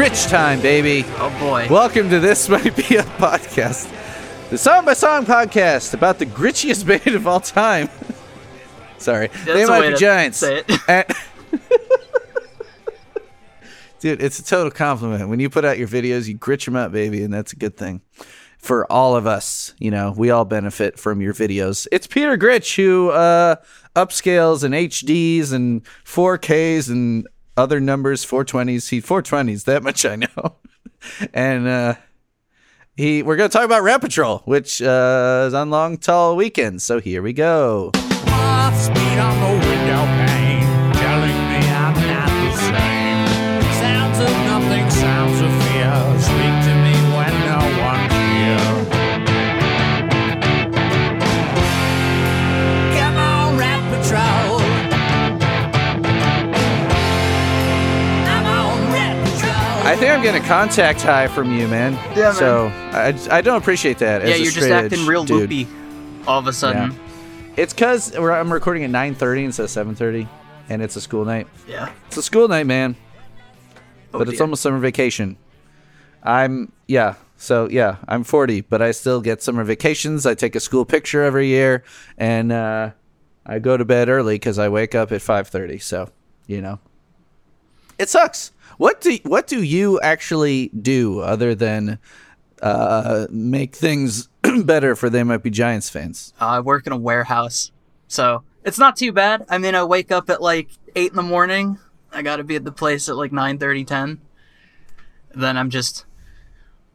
Gritch time, baby. Oh boy. Welcome to This Might Be a Podcast, the song by song podcast about the gritchiest band of all time. Sorry. they That's a might be giants. it. And- Dude, it's a total compliment. When you put out your videos, you grit them up, baby, and that's a good thing. For all of us, you know, we all benefit from your videos. It's Peter Gritch who uh, upscales and HDs and 4Ks and other numbers, 420s. He 420s, that much I know. and uh, he, we're going to talk about Rat Patrol, which uh, is on Long Tall Weekend. So here we go. Think I'm getting a contact high from you, man. Yeah, man. So I, I don't appreciate that. yeah, as you're just acting real dude. loopy all of a sudden. Yeah. It's because I'm recording at 9:30 instead of 7:30, and it's a school night. Yeah. It's a school night, man. Oh, but it's almost summer vacation. I'm yeah. So yeah, I'm 40, but I still get summer vacations. I take a school picture every year, and uh, I go to bed early because I wake up at 5:30. So you know, it sucks. What do what do you actually do other than uh, make things better for They Might Be Giants fans? Uh, I work in a warehouse, so it's not too bad. I mean, I wake up at like eight in the morning. I got to be at the place at like 9:30, 10. Then I'm just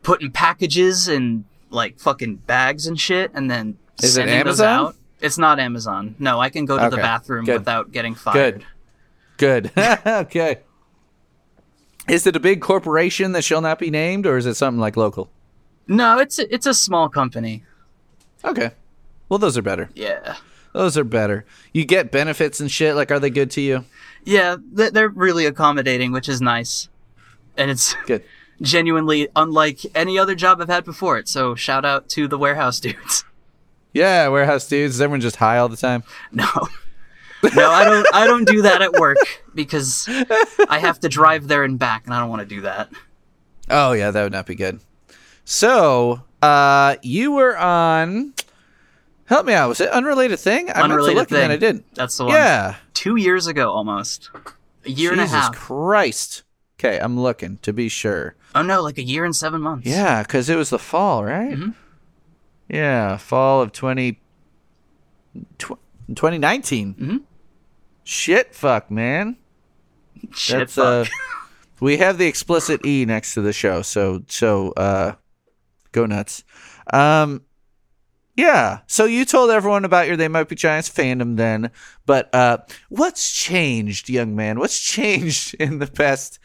putting packages in like fucking bags and shit, and then Is it sending those out. It's not Amazon. No, I can go to the bathroom good. without getting fired. Good. Good. okay. Is it a big corporation that shall not be named, or is it something like local? No, it's a, it's a small company. Okay. Well, those are better. Yeah. Those are better. You get benefits and shit. Like, are they good to you? Yeah, they're really accommodating, which is nice. And it's Good. genuinely unlike any other job I've had before it. So shout out to the warehouse dudes. Yeah, warehouse dudes. Is everyone just high all the time? No. No, I don't I don't do that at work because I have to drive there and back and I don't want to do that. Oh yeah, that would not be good. So, uh, you were on. Help me out. Was it unrelated thing? I Unrelated meant to look thing. I didn't. That's the one. Yeah. Two years ago almost. A year and a Jesus half. Christ. Okay, I'm looking to be sure. Oh no, like a year and seven months. Yeah, because it was the fall, right? Yeah, fall of 20, tw- 2019. Mhm. Shit, fuck, man. Shit That's fuck. uh, we have the explicit e next to the show, so so uh, go nuts. Um, yeah. So you told everyone about your They Might Be Giants fandom then, but uh, what's changed, young man? What's changed in the past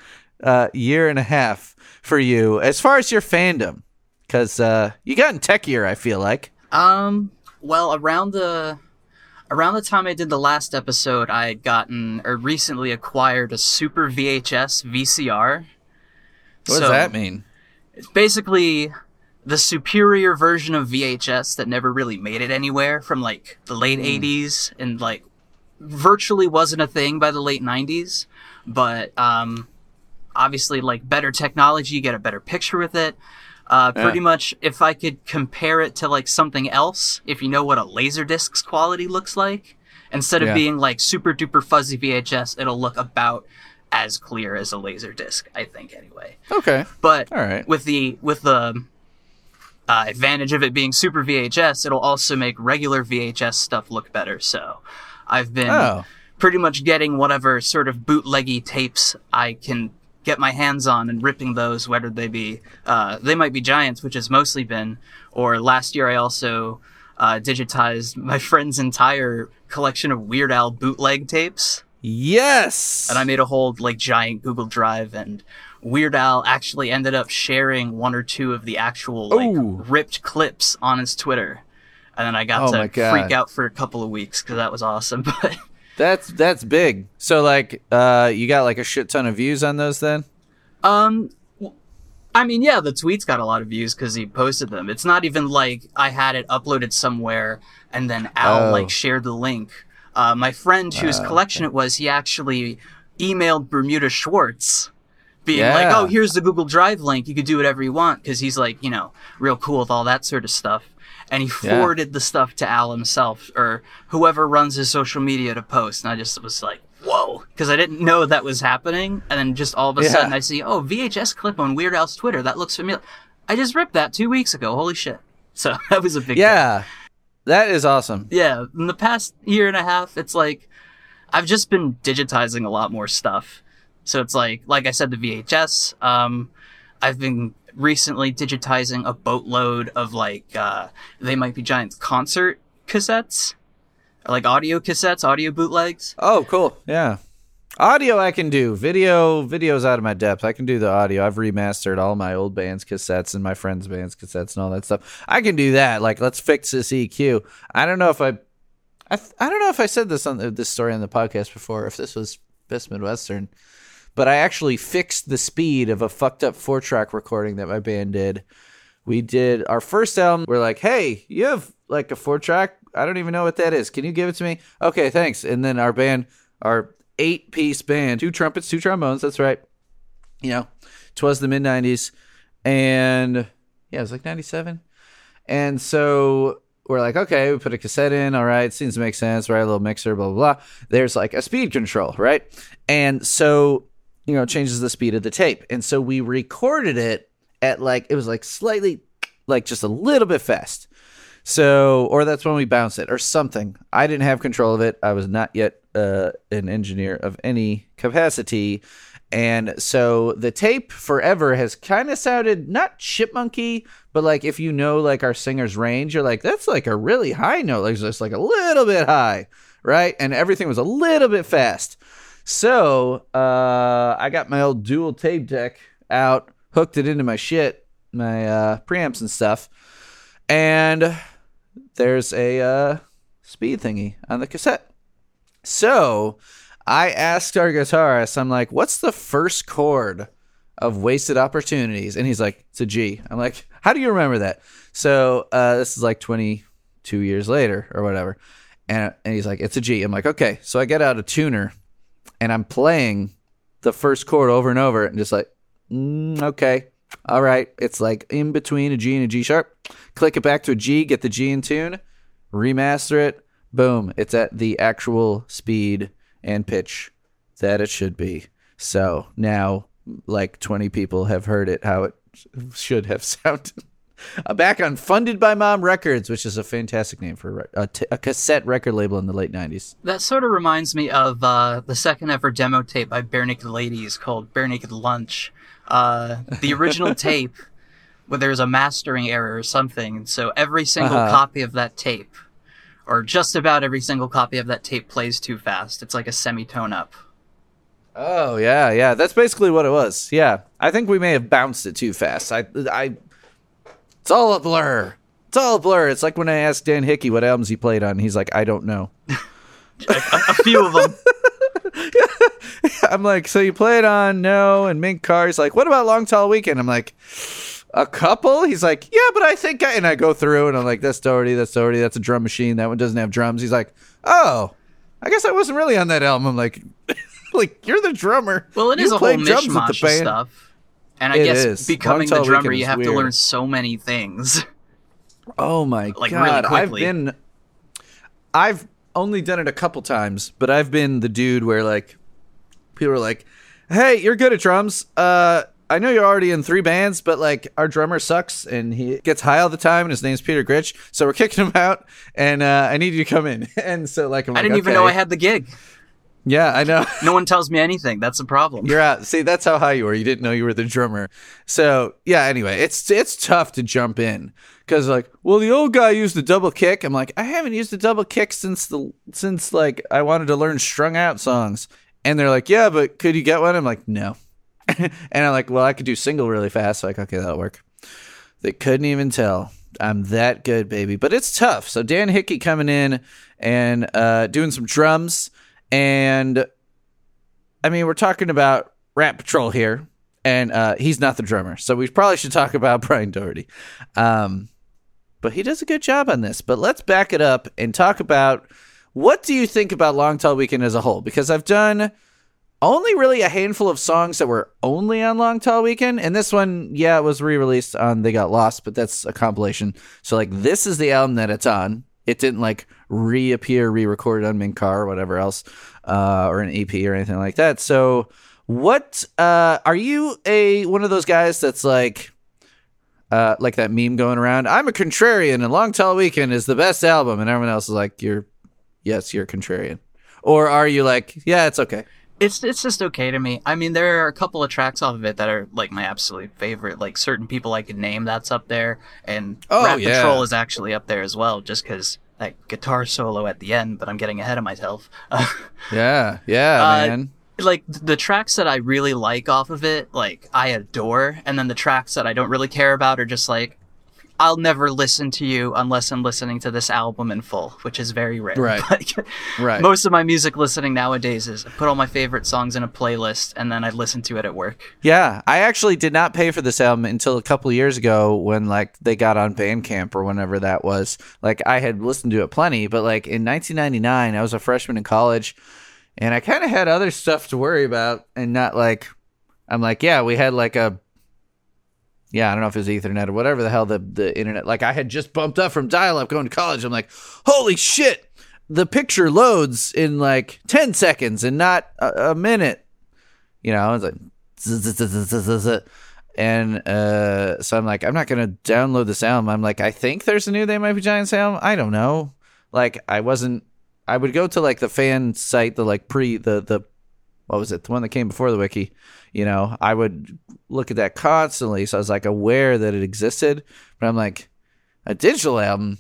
uh, year and a half for you as far as your fandom? Because uh, you gotten techier, I feel like. Um, well, around the around the time I did the last episode, I had gotten or recently acquired a Super VHS VCR. What does that mean? It's basically the superior version of VHS that never really made it anywhere from like the late Hmm. 80s and like virtually wasn't a thing by the late 90s, but um obviously like better technology, you get a better picture with it. Uh, pretty Yeah. much, if I could compare it to like something else, if you know what a laserdisc's quality looks like, instead of Yeah. being like super duper fuzzy VHS, it'll look about as clear as a laserdisc, I think, anyway. Okay. But All right. with the with the uh, advantage of it being super VHS, it'll also make regular VHS stuff look better. So I've been Oh. pretty much getting whatever sort of bootleggy tapes I can get my hands on and ripping those, whether they be uh, they might be giants, which has mostly been, or last year I also uh, digitized my friend's entire collection of Weird Al bootleg tapes, Yes. and I made a whole like giant Google Drive and. Weird Al actually ended up sharing one or two of the actual like Ooh. ripped clips on his Twitter, and then I got Oh to freak out for a couple of weeks because that was awesome. But That's that's big. So like, uh, you got like a shit ton of views on those then? Um, I mean, yeah, the tweets got a lot of views because he posted them. It's not even like I had it uploaded somewhere and then Al Oh. like shared the link. Uh, my friend whose collection it was, he actually emailed Bermuda Schwartz, being like, "Oh, here's the Google Drive link. You could do whatever you want," because he's like, you know, real cool with all that sort of stuff. And he Yeah. forwarded the stuff to Al himself or whoever runs his social media to post. And I just was like, whoa, because I didn't know that was happening. And then just all of a Yeah. sudden I see, oh, VHS clip on Weird Al's Twitter. That looks familiar. I just ripped that two weeks ago. Holy shit. So that was a big Yeah. That is awesome. yeah, in the past year and a half, it's like I've just been digitizing a lot more stuff. So it's like, like I said, the VHS. Um, I've been recently digitizing a boatload of like, uh, they might be giants concert cassettes, or like audio cassettes, audio bootlegs. Oh, cool. Yeah. Audio I can do. Video video's out of my depth. I can do the audio. I've remastered all my old bands cassettes and my friends' bands cassettes and all that stuff. I can do that. Like let's fix this EQ. I don't know if I I, th- I don't know if I said this on the, this story on the podcast before if this was Best Midwestern, but I actually fixed the speed of a fucked up four track recording that my band did. We did our first album. We're like, hey, you have like a four track. I don't even know what that is. Can you give it to me? Okay, thanks. And then our band, our eight piece band, two trumpets, two trombones. That's right. You know, twas the mid '90s, and yeah, it was like '97. And so we're like, okay, we put a cassette in. All right, seems to make sense, right? A little mixer, blah, blah, blah. There's like a speed control, right? And so, you know, changes the speed of the tape. And so we recorded it at like, it was like slightly, like just a little bit fast. So, or that's when we bounce it or something. I didn't have control of it. I was not yet uh, an engineer of any capacity. And so the tape forever has kind of sounded not chipmunky, but like if you know like our singer's range, you're like, that's like a really high note. Like just like a little bit high, right? And everything was a little bit fast. So uh, I got my old dual tape deck out, hooked it into my shit, my uh, preamps and stuff, and there's a uh, speed thingy on the cassette. So I asked our guitarist, I'm like, what's the first chord of Wasted Opportunities? And he's like, it's a G. I'm like, how do you remember that? So uh, this is like 22 years later or whatever. And, and he's like, it's a G. I'm like, okay. So I get out a tuner and I'm playing the first chord over and over and just like, mm, okay. All right. It's like in between a G and a G sharp. Click it back to a G, get the G in tune, remaster it. Boom. It's at the actual speed and pitch that it should be. So now, like 20 people have heard it how it should have sounded. Uh, back on Funded by Mom Records, which is a fantastic name for a, t- a cassette record label in the late 90s. That sort of reminds me of uh, the second ever demo tape by Barenaked Ladies called Barenaked Lunch. Uh, the original tape, where there was a mastering error or something, so every single Uh-huh. copy of that tape, or just about every single copy of that tape, plays too fast. It's like a semitone up. Oh yeah, yeah. That's basically what it was. Yeah, I think we may have bounced it too fast. I, I, it's all a blur. It's all a blur. It's like when I asked Dan Hickey what albums he played on. He's like, I don't know. A few of them. I'm like, so you played on no and Mink Car. He's like, what about Long Tall Weekend? I'm like, a couple. He's like, yeah, but I think I and I go through and I'm like, that's Doherty, that's Doherty, that's a drum machine. That one doesn't have drums. He's like, oh, I guess I wasn't really on that album. I'm like, like you're the drummer. Well, it You is a whole mishmash of stuff. And I It guess is. becoming Long the drummer, you have to learn so many things. Oh my Like, really god! I've been, I've only done it a couple times, but I've been the dude where like people are like, "Hey, you're good at drums. Uh, I know you're already in three bands, but like our drummer sucks and he gets high all the time, and his name's Peter Gritch, so we're kicking him out, and uh, I need you to come in." And so like I'm I like, didn't even know I had the gig. Yeah, I know. No one tells me anything. That's a problem. You're out. See, that's how high you were. You didn't know you were the drummer. So yeah. Anyway, it's it's tough to jump in because like, well, the old guy used a double kick. I'm like, I haven't used a double kick since the since like I wanted to learn strung out songs. And they're like, yeah, but could you get one? I'm like, no. and I'm like, well, I could do single really fast. So like, okay, that'll work. They couldn't even tell. I'm that good, baby. But it's tough. So Dan Hickey coming in and uh, doing some drums. And I mean, we're talking about Rat Patrol here, and uh, he's not the drummer. So we probably should talk about Brian Doherty. Um, but he does a good job on this. But let's back it up and talk about what do you think about Long Tall Weekend as a whole? Because I've done only really a handful of songs that were only on Long Tall Weekend, and this one, yeah, it was re-released on They Got Lost, but that's a compilation. So like, this is the album that it's on. It didn't like reappear, re-recorded on Mink Car or whatever else, uh, or an EP or anything like that. So, what uh, are you a one of those guys that's like? Uh, like that meme going around. I'm a contrarian, and Long Tall Weekend is the best album, and everyone else is like, "You're, yes, you're a contrarian," or are you like, "Yeah, it's okay." It's it's just okay to me. I mean, there are a couple of tracks off of it that are like my absolute favorite. Like certain people I could name that's up there, and Oh, Rat yeah. Patrol is actually up there as well, just because that guitar solo at the end. But I'm getting ahead of myself. Yeah, yeah, Uh, man. like the tracks that I really like off of it, like I adore, and then the tracks that I don't really care about are just like I'll never listen to you unless I'm listening to this album in full, which is very rare. Right. Right. Most of my music listening nowadays is I put all my favorite songs in a playlist and then I listen to it at work. Yeah, I actually did not pay for this album until a couple of years ago when like they got on Bandcamp or whenever that was. Like I had listened to it plenty, but like in 1999, I was a freshman in college, and I kind of had other stuff to worry about, and not like I'm like, yeah, we had like a yeah, I don't know if it was Ethernet or whatever the hell the the internet. Like I had just bumped up from dial up going to college. I'm like, holy shit, the picture loads in like 10 seconds and not a, a minute. You know, it's like zzz-zzz-zzz-zzz-zzz. and uh, so I'm like, I'm not gonna download this album. I'm like, I think there's a new They Might Be Giants album. I don't know. Like, I wasn't. I would go to like the fan site, the like pre the the what was it, the one that came before the wiki. You know, I would look at that constantly, so I was like aware that it existed. But I'm like, a digital album.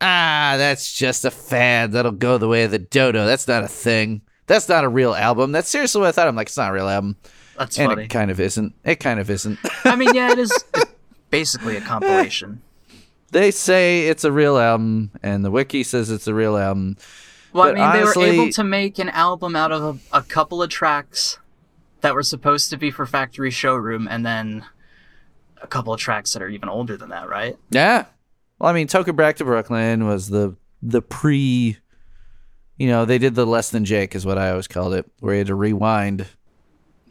Ah, that's just a fad. That'll go the way of the dodo. That's not a thing. That's not a real album. That's seriously what I thought. I'm like, it's not a real album. That's And funny. it kind of isn't. It kind of isn't. I mean, yeah, it is basically a compilation. they say it's a real album, and the wiki says it's a real album. Well, I But mean, they were able to make an album out of a, a couple of tracks that were supposed to be for Factory Showroom, and then a couple of tracks that are even older than that, right? Yeah. Well, I mean, Token Back to Brooklyn was the the pre. You know, they did the less than Jake, is what I always called it, where you had to rewind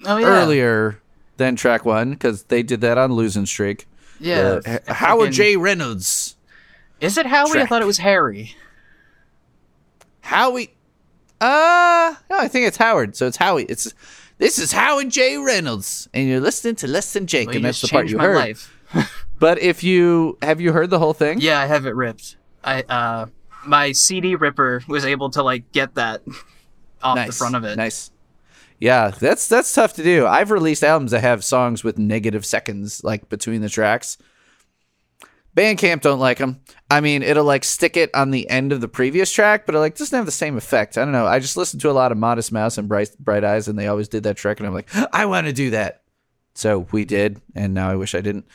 Oh yeah, earlier than track one because they did that on Losing Streak. Yeah, Uh, Howard freaking- J. Reynolds. Is it Howie? I thought it was Harry. Howie. Uh, no, I think it's Howard. So it's Howie. It's this is Howard J. Reynolds, and you're listening to Less Than Jake, Well, and that's the part you my heard. life. But if you have you heard the whole thing? Yeah, I have it ripped. I uh, my CD ripper was able to like get that off nice. the front of it. Nice. Yeah, that's that's tough to do. I've released albums that have songs with negative seconds like between the tracks. Bandcamp don't like them. I mean, it'll like stick it on the end of the previous track, but it like doesn't have the same effect. I don't know. I just listened to a lot of Modest Mouse and Bright Bright Eyes, and they always did that trick, and I'm like, I want to do that. So we did, and now I wish I didn't.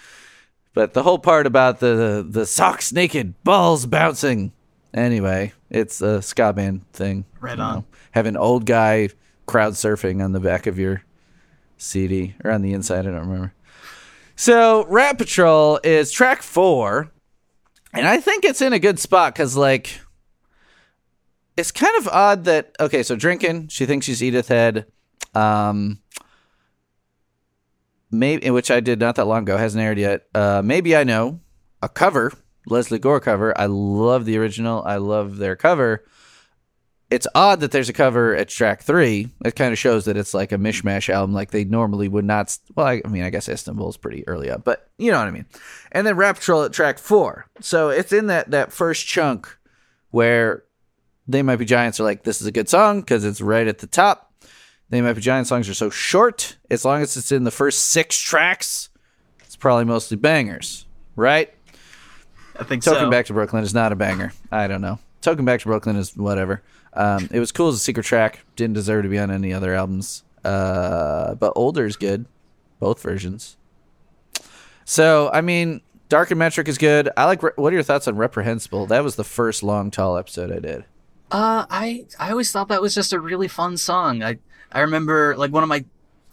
But the whole part about the the, the socks naked, balls bouncing. Anyway, it's a ska band thing. Right on. know. Have an old guy crowd surfing on the back of your CD or on the inside. I don't remember. So Rat Patrol is track four, and I think it's in a good spot because like it's kind of odd that okay, so drinking, she thinks she's Edith Head. Um, maybe which I did not that long ago, hasn't aired yet. Uh, maybe I know a cover, Lesley Gore cover. I love the original. I love their cover. It's odd that there's a cover at track three. It kind of shows that it's like a mishmash album, like they normally would not. Well, I, I mean, I guess Istanbul's pretty early up, but you know what I mean. And then Rat Patrol at track four. So it's in that that first chunk where They Might Be Giants are like, this is a good song because it's right at the top. They Might Be Giant songs are so short. As long as it's in the first six tracks, it's probably mostly bangers, right? I think Token so. Back to Brooklyn is not a banger. I don't know. Token Back to Brooklyn is whatever. Um, it was cool as a secret track. Didn't deserve to be on any other albums. Uh, but Older is good. Both versions. So, I mean, Dark and Metric is good. I like. Re- what are your thoughts on Reprehensible? That was the first long, tall episode I did. Uh, I I always thought that was just a really fun song. I I remember like one of my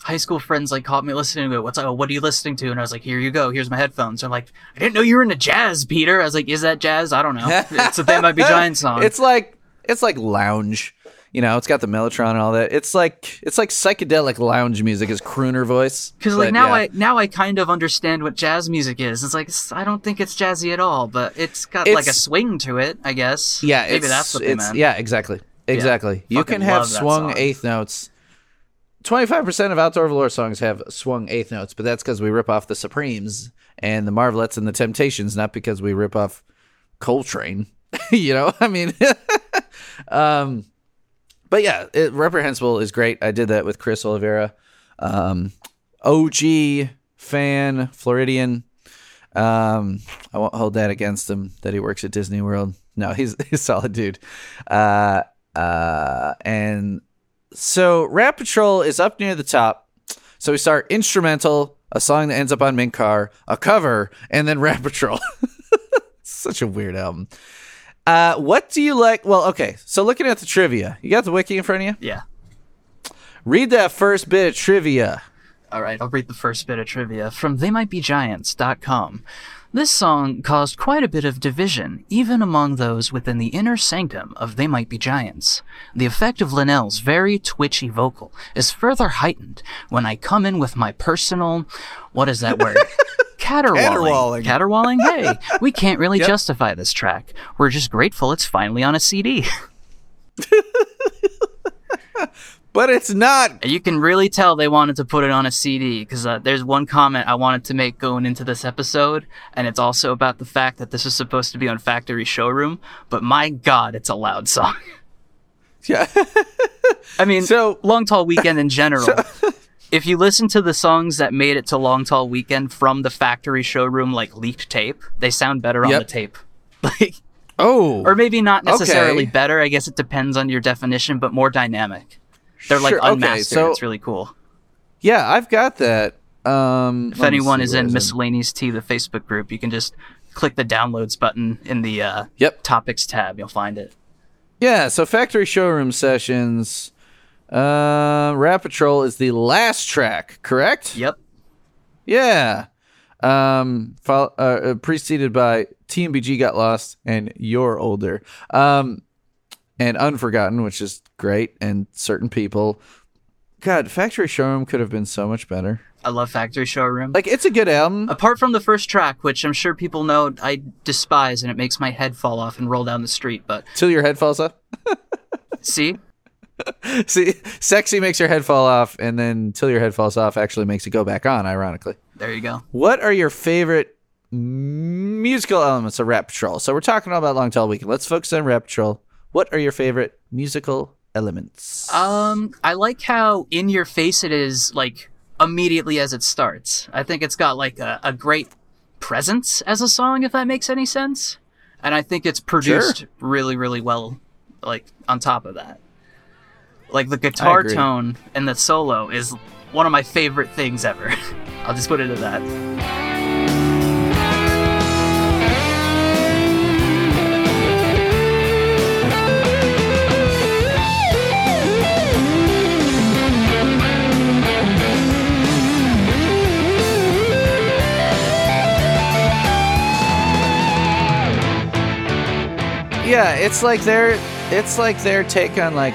high school friends like caught me listening to it. What's oh, what are you listening to? And I was like, here you go. Here's my headphones. I'm like, I didn't know you were into jazz, Peter. I was like, is that jazz? I don't know. it's a They Might Be Giant song. It's like it's like lounge. You know, it's got the mellotron and all that. It's like it's like psychedelic lounge music is crooner voice. Because like now yeah. I now I kind of understand what jazz music is. It's like I don't think it's jazzy at all, but it's got like a swing to it. I guess. Yeah, maybe it's, that's what they it's meant. yeah, exactly, exactly. you can have swung eighth notes. Twenty five percent of outdoor velour songs have swung eighth notes, but that's because we rip off the Supremes and the Marvelettes and the Temptations, not because we rip off Coltrane. you know, I mean, um, but yeah, it, reprehensible is great. I did that with Chris Oliveira, um, OG fan, Floridian. Um, I won't hold that against him that he works at Disney World. No, he's he's a solid dude. Uh, uh, and so Rat Patrol is up near the top. So we start instrumental, a song that ends up on Mink Car, a cover, and then Rat Patrol. Such a weird album. Uh, what do you like? Well, okay. So looking at the trivia, you got the wiki in front of you. Yeah. Read that first bit of trivia. All right, I'll read the first bit of trivia from TheyMightBeGiants.com. This song caused quite a bit of division, even among those within the inner sanctum of They Might Be Giants. The effect of Linnell's very twitchy vocal is further heightened when I come in with my personal, what is that word? Caterwauling. Caterwauling. Caterwauling? Hey, we can't really justify this track. We're just grateful it's finally on a CD. But it's not. You can really tell they wanted to put it on a CD because uh, there's one comment I wanted to make going into this episode, and it's also about the fact that this is supposed to be on Factory Showroom, but my god, it's a loud song. Yeah. I mean, So- Long Tall Weekend in general. if you listen to the songs that made it to Long Tall Weekend from the Factory Showroom, like leaked tape, they sound better on the tape. Like, Oh. or maybe not necessarily Okay. better. I guess it depends on your definition, but more dynamic. They're like Sure, okay, unmastered. so- it's really cool. yeah, I've got that. Um, if anyone is in Miscellaneous T the facebook group you can just click the downloads button in the uh, Yep. topics tab you'll find it Yeah, so factory showroom sessions. Uh, Rat Patrol is the last track, correct? yep Yeah. Um, fol- uh, uh, preceded by TMBG Got Lost and You're Older. Um, and Unforgotten, which is great, and certain people. God, Factory Showroom could have been so much better. i love factory showroom Like, it's a good album. apart from the first track which i'm sure people know i despise and it makes my head fall off and roll down the street but Till your head falls off. see See, sexy makes your head fall off, and then till your head falls off actually makes it go back on. Ironically, there you go what are your favorite musical elements of Rat Patrol? So we're talking all about Long Tall Weekend. Let's focus on Rat Patrol. What are your favorite musical elements? um i like how in your face it is like immediately as it starts. I think it's got like a, a great presence as a song if that makes any sense. And i think it's produced really really well like on top of that. Like the guitar tone and the solo is one of my favorite things ever. I'll just put it at that yeah, it's like their it's like their take on like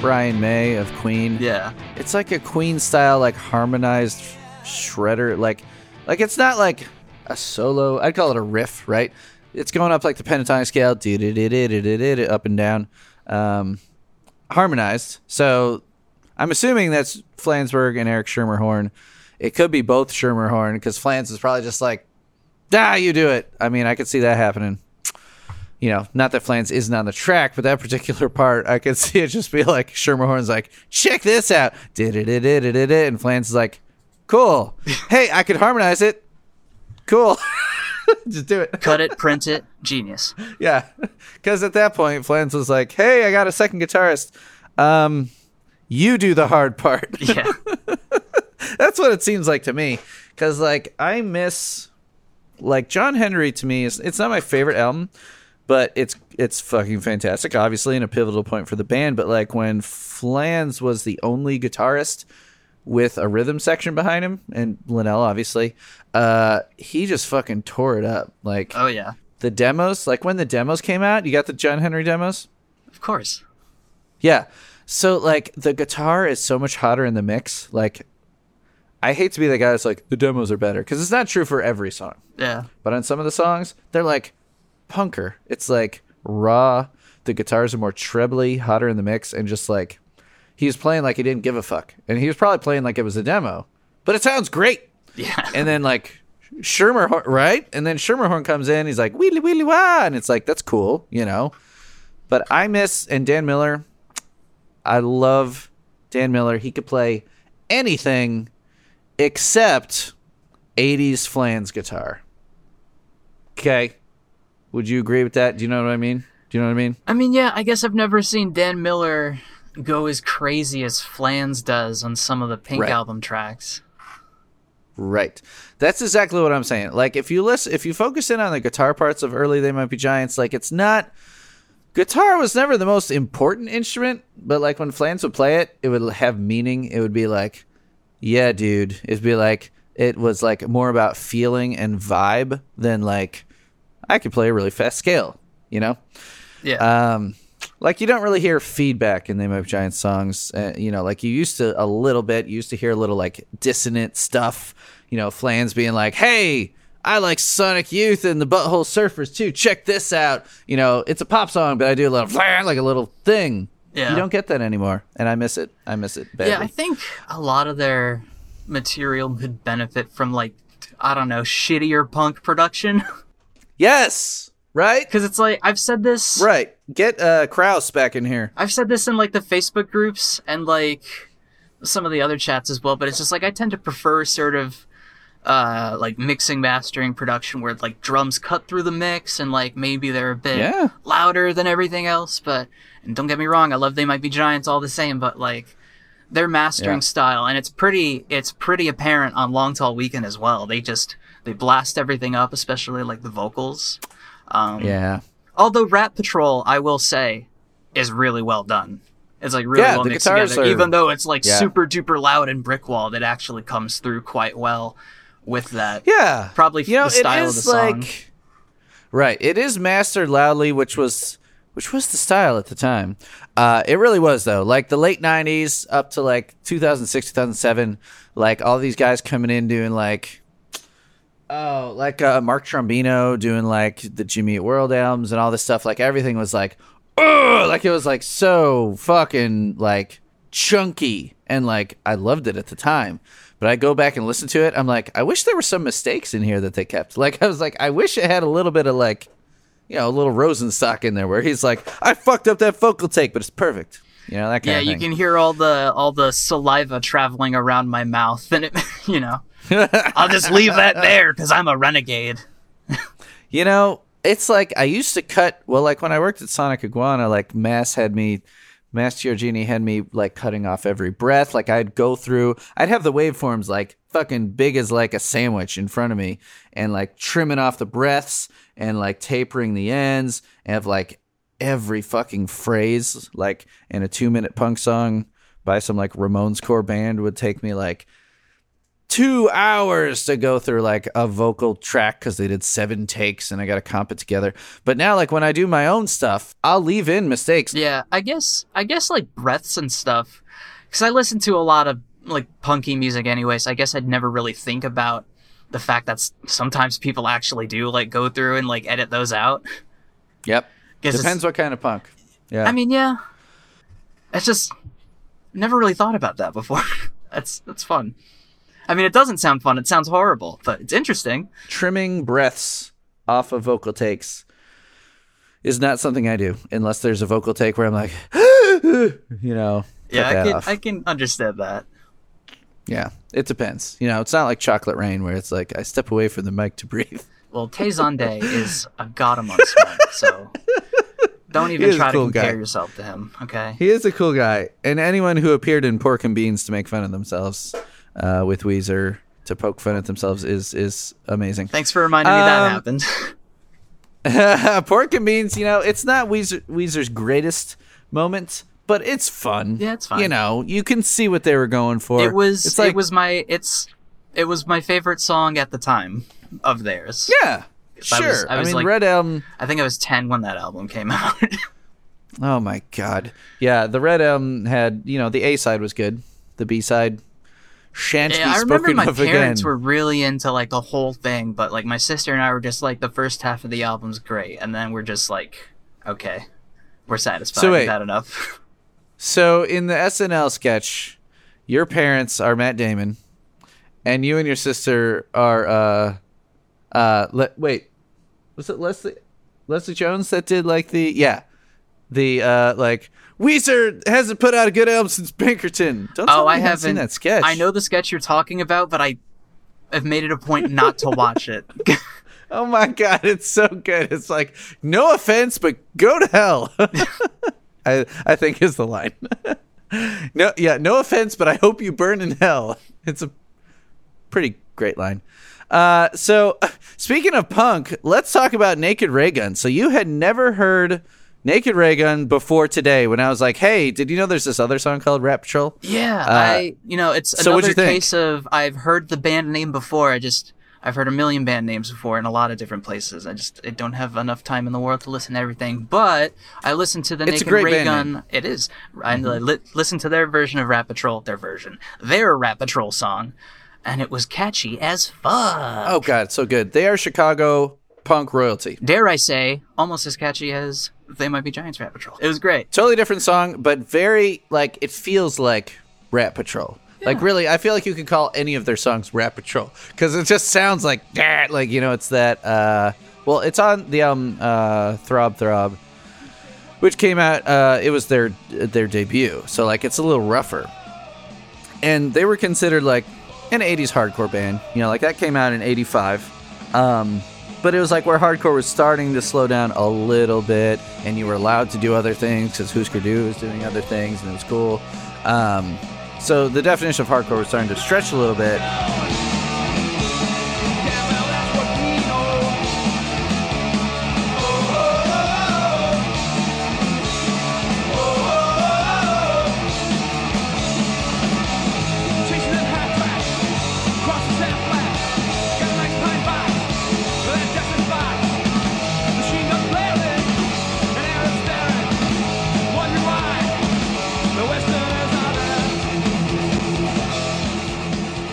Brian May of Queen. yeah It's like a Queen style, like harmonized shredder. Like, like it's not like a solo. I'd call it a riff, right? It's going up like the pentatonic scale, up and down, um, harmonized. So I'm assuming that's Flansburgh and Eric Schermerhorn. It could be both Schermerhorn because Flans is probably just like, ah, you do it. I mean, I could see that happening. You know, not that Flans isn't on the track, but that particular part, I could see it just be like Schermerhorn's like, check this out, did it, it, it, it, it, and Flans is like, cool. Hey, I could harmonize it. Cool. just do it. Cut it, print it, genius. Yeah, because at that point, Flans was like, "Hey, I got a second guitarist. Um, you do the hard part." Yeah. That's what it seems like to me. Because like I miss, like John Henry to me is it's not my favorite album, but it's it's fucking fantastic. Obviously, and a pivotal point for the band. But like when Flans was the only guitarist with a rhythm section behind him, and Linnell obviously, uh, he just fucking tore it up. Like Oh yeah. the demos, like when the demos came out, you got the John Henry demos? Of course. Yeah. So like the guitar is so much hotter in the mix. Like I hate to be the guy that's like the demos are better because it's not true for every song. Yeah. But on some of the songs, they're like punker. It's like raw. The guitars are more trebly, hotter in the mix, and just like he was playing like he didn't give a fuck, and he was probably playing like it was a demo. But it sounds great. Yeah. And then like Shermer, right? And then Schermerhorn comes in. He's like wheelie wheelie wah, and it's like that's cool, you know. But I miss and Dan Miller. I love Dan Miller. He could play anything except 80s flans guitar. Okay. Would you agree with that? Do you know what I mean? Do you know what I mean? I mean, yeah, I guess I've never seen Dan Miller go as crazy as Flans does on some of the Pink Right. album tracks. Right. That's exactly what I'm saying. Like if you listen if you focus in on the guitar parts of early They Might Be Giants, like it's not guitar was never the most important instrument, but like when Flans would play it, it would have meaning. It would be like, yeah, dude. It'd be like it was like more about feeling and vibe than like I could play a really fast scale, you know? Yeah. um like you don't really hear feedback in the Be Giants songs uh, you know like you used to a little bit you used to hear a little like dissonant stuff you know flans being like hey i like sonic youth and the butthole surfers too check this out you know it's a pop song but i do a little like a little thing Yeah. you don't get that anymore and i miss it i miss it badly yeah, I think a lot of their material could benefit from like I don't know, shittier punk production. yes right Because it's like I've said this, right get uh kraus back in here I've said this in like the Facebook groups and like some of the other chats as well. But it's just like I tend to prefer sort of uh like mixing, mastering, production where like drums cut through the mix and like maybe they're a bit Yeah. louder than everything else. But and don't get me wrong, I love they might be giants all the same, but like their mastering Yeah. style and it's pretty it's pretty apparent on Long Tall Weekend as well. They just they blast everything up, especially like the vocals. Um, yeah Although Rat Patrol, I will say, is really well done. It's like really Yeah, well mixed together. are- Even though it's like Yeah. super duper loud and brick walled, it actually comes through quite well with that. Yeah, Probably you know the style it of the song. like right. It is mastered loudly, which was which was the style at the time. Uh, it really was though. Like the late '90s up to like 2006, 2007. Like all these guys coming in doing like. Oh, like uh, Mark Trombino doing like the Jimmy Eat World albums and all this stuff. Like everything was like, Ugh! like it was like so fucking like chunky and like I loved it at the time. But I go back and listen to it, I'm like, I wish there were some mistakes in here that they kept. Like I was like, I wish it had a little bit of like, you know, a little Rosenstock in there where he's like, I fucked up that vocal take, but it's perfect. You know that kind yeah, of you can hear all the all the saliva traveling around my mouth, and it, you know, I'll just leave that there because I'm a renegade. You know, it's like I used to cut. Well, like when I worked at Sonic Iguana, like Mass had me, Mass Giorgini had me like cutting off every breath. Like I'd go through, I'd have the waveforms like fucking big as like a sandwich in front of me, and like trimming off the breaths and like tapering the ends, and have like every fucking phrase like in a two minute punk song by some like Ramones core band would take me like two hours to go through like a vocal track because they did seven takes and I got to comp it together. But now, like when I do my own stuff, I'll leave in mistakes. Yeah, I guess I guess like breaths and stuff. Because I listen to a lot of like punky music, anyways. I guess I'd never really think about the fact that sometimes people actually do like go through and like edit those out. Yep. It's- Depends what kind of punk. Yeah. I mean, yeah. It's just never really thought about that before. that's that's fun. I mean, it doesn't sound fun. It sounds horrible, but it's interesting. trimming breaths off of vocal takes is not something I do unless there's a vocal take where I'm like, you know, Yeah, I can off. I can understand that. yeah, it depends. You know, it's not like Chocolate Rain where it's like I step away from the mic to breathe. Well, Tay is a god amongst men, so don't even try cool to compare guy. yourself to him. Okay. He is a cool guy, and anyone who appeared in Pork and Beans to make fun of themselves uh, with Weezer to poke fun at themselves is is amazing. Thanks for reminding me that Um, happened. Pork and Beans, you know, it's not Weezer, Weezer's greatest moment, but it's fun. Yeah, it's fun. You know, you can see what they were going for. it was like, it was my it's it was my favorite song at the time of theirs. yeah, I sure. was- I I, mean, like- Red Album. I think I was 10 when that album came out. Oh my god, yeah. The Red Album had, you know, the A side was good. The B side shan't Yeah, I remember my parents again. were really into like the whole thing, but like my sister and I were just like the first half of the album's great, and then we're just like, okay, we're satisfied. So wait. had enough. So in the SNL sketch, your parents are Matt Damon, and you and your sister are uh uh le- wait, was it Leslie Leslie Jones that did like the yeah the uh like Weezer hasn't put out a good album since Pinkerton. Don't tell oh, me I haven't seen that sketch. I know the sketch you're talking about, but I have made it a point not to watch it. Oh my god, it's so good. It's like no offense, but go to hell. I I think is the line. no, yeah, no offense, but I hope you burn in hell. It's a pretty great line. Uh, so speaking of punk, let's talk about Naked Raygun. So you had never heard Naked Raygun before today when I was like, "Hey, did you know there's this other song called Rat Patrol?" yeah, I you know it's so another case of I've heard the band name before. I just I've heard a million band names before in a lot of different places. I just I don't have enough time in the world to listen to everything. But I listened to the It's Naked great Ray band Gun. name. It is. I li- listened to their version of Rat Patrol, their version, their Rat Patrol song, and it was catchy as fuck. Oh god, so good. They are Chicago punk royalty. Dare I say, almost as catchy as They Might Be Giants Rat Patrol. It was great. totally different song, but very like it feels like Rat Patrol. Like really, I feel like you could call any of their songs Rat Patrol because it just sounds like that. Like you know, it's that. uh Well, it's on the album uh Throb Throb, which came out. uh It was their their debut, so like it's a little rougher. And they were considered like an '80s hardcore band. You know, like that came out in '85. Um, but it was like where hardcore was starting to slow down a little bit, and you were allowed to do other things because Husker Du was doing other things, and it was cool. Um, so the definition of hardcore was starting to stretch a little bit.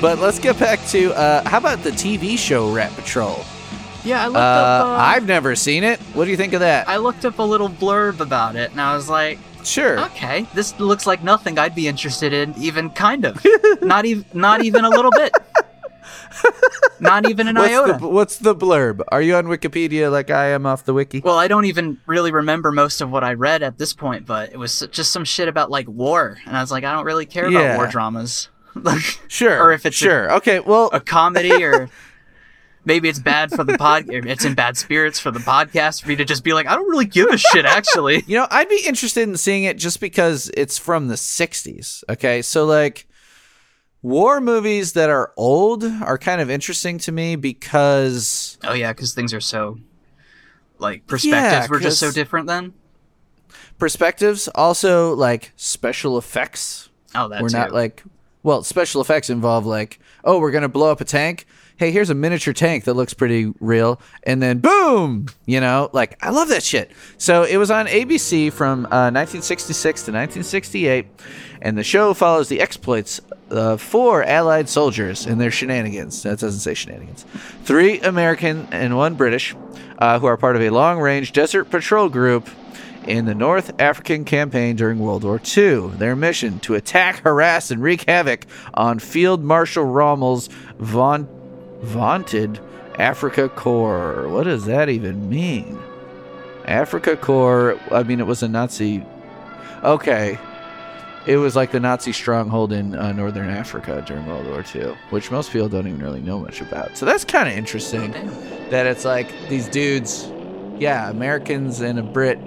But let's get back to uh, how about the TV show Rat Patrol? Yeah, I looked Uh, up. Uh, I've never seen it. What do you think of that? I looked up a little blurb about it, and I was like, sure. okay, this looks like nothing I'd be interested in, even kind of. not even, not even a little bit. not even an What's iota. the, what's the blurb? Are you on Wikipedia like I am off the wiki? well, I don't even really remember most of what I read at this point, but it was just some shit about like war, and I was like, I don't really care Yeah. about war dramas. Like, Sure. or if it's a- sure. okay. Well, a comedy or maybe it's bad for the pod it's in bad spirits for the podcast for me to just be like i don't really give a shit actually you know, I'd be interested in seeing it just because it's from the '60s. Okay, so like war movies that are old are kind of interesting to me because oh yeah because things are so like perspectives were just so different then perspectives, also like special effects. oh that's we're not like well special effects involve like oh we're gonna blow up a tank? Hey here's a miniature tank that looks pretty real. And then boom! You know like i love that shit. So it was on abc from uh, 1966 to 1968 and the show follows the exploits of four allied soldiers and their shenanigans. That doesn't say shenanigans. Three american and one british uh, who are part of a long-range desert patrol group in the North African campaign during World War II. Their mission to attack, harass, and wreak havoc on Field Marshal Rommel's vaunt- vaunted Afrika Korps. What does that even mean? Afrika Korps. I mean, it was a Nazi. Okay. It was like the Nazi stronghold in uh, northern Africa during World War II, which most people don't even really know much about. So that's kind of interesting that it's like these dudes, yeah, Americans and a Brit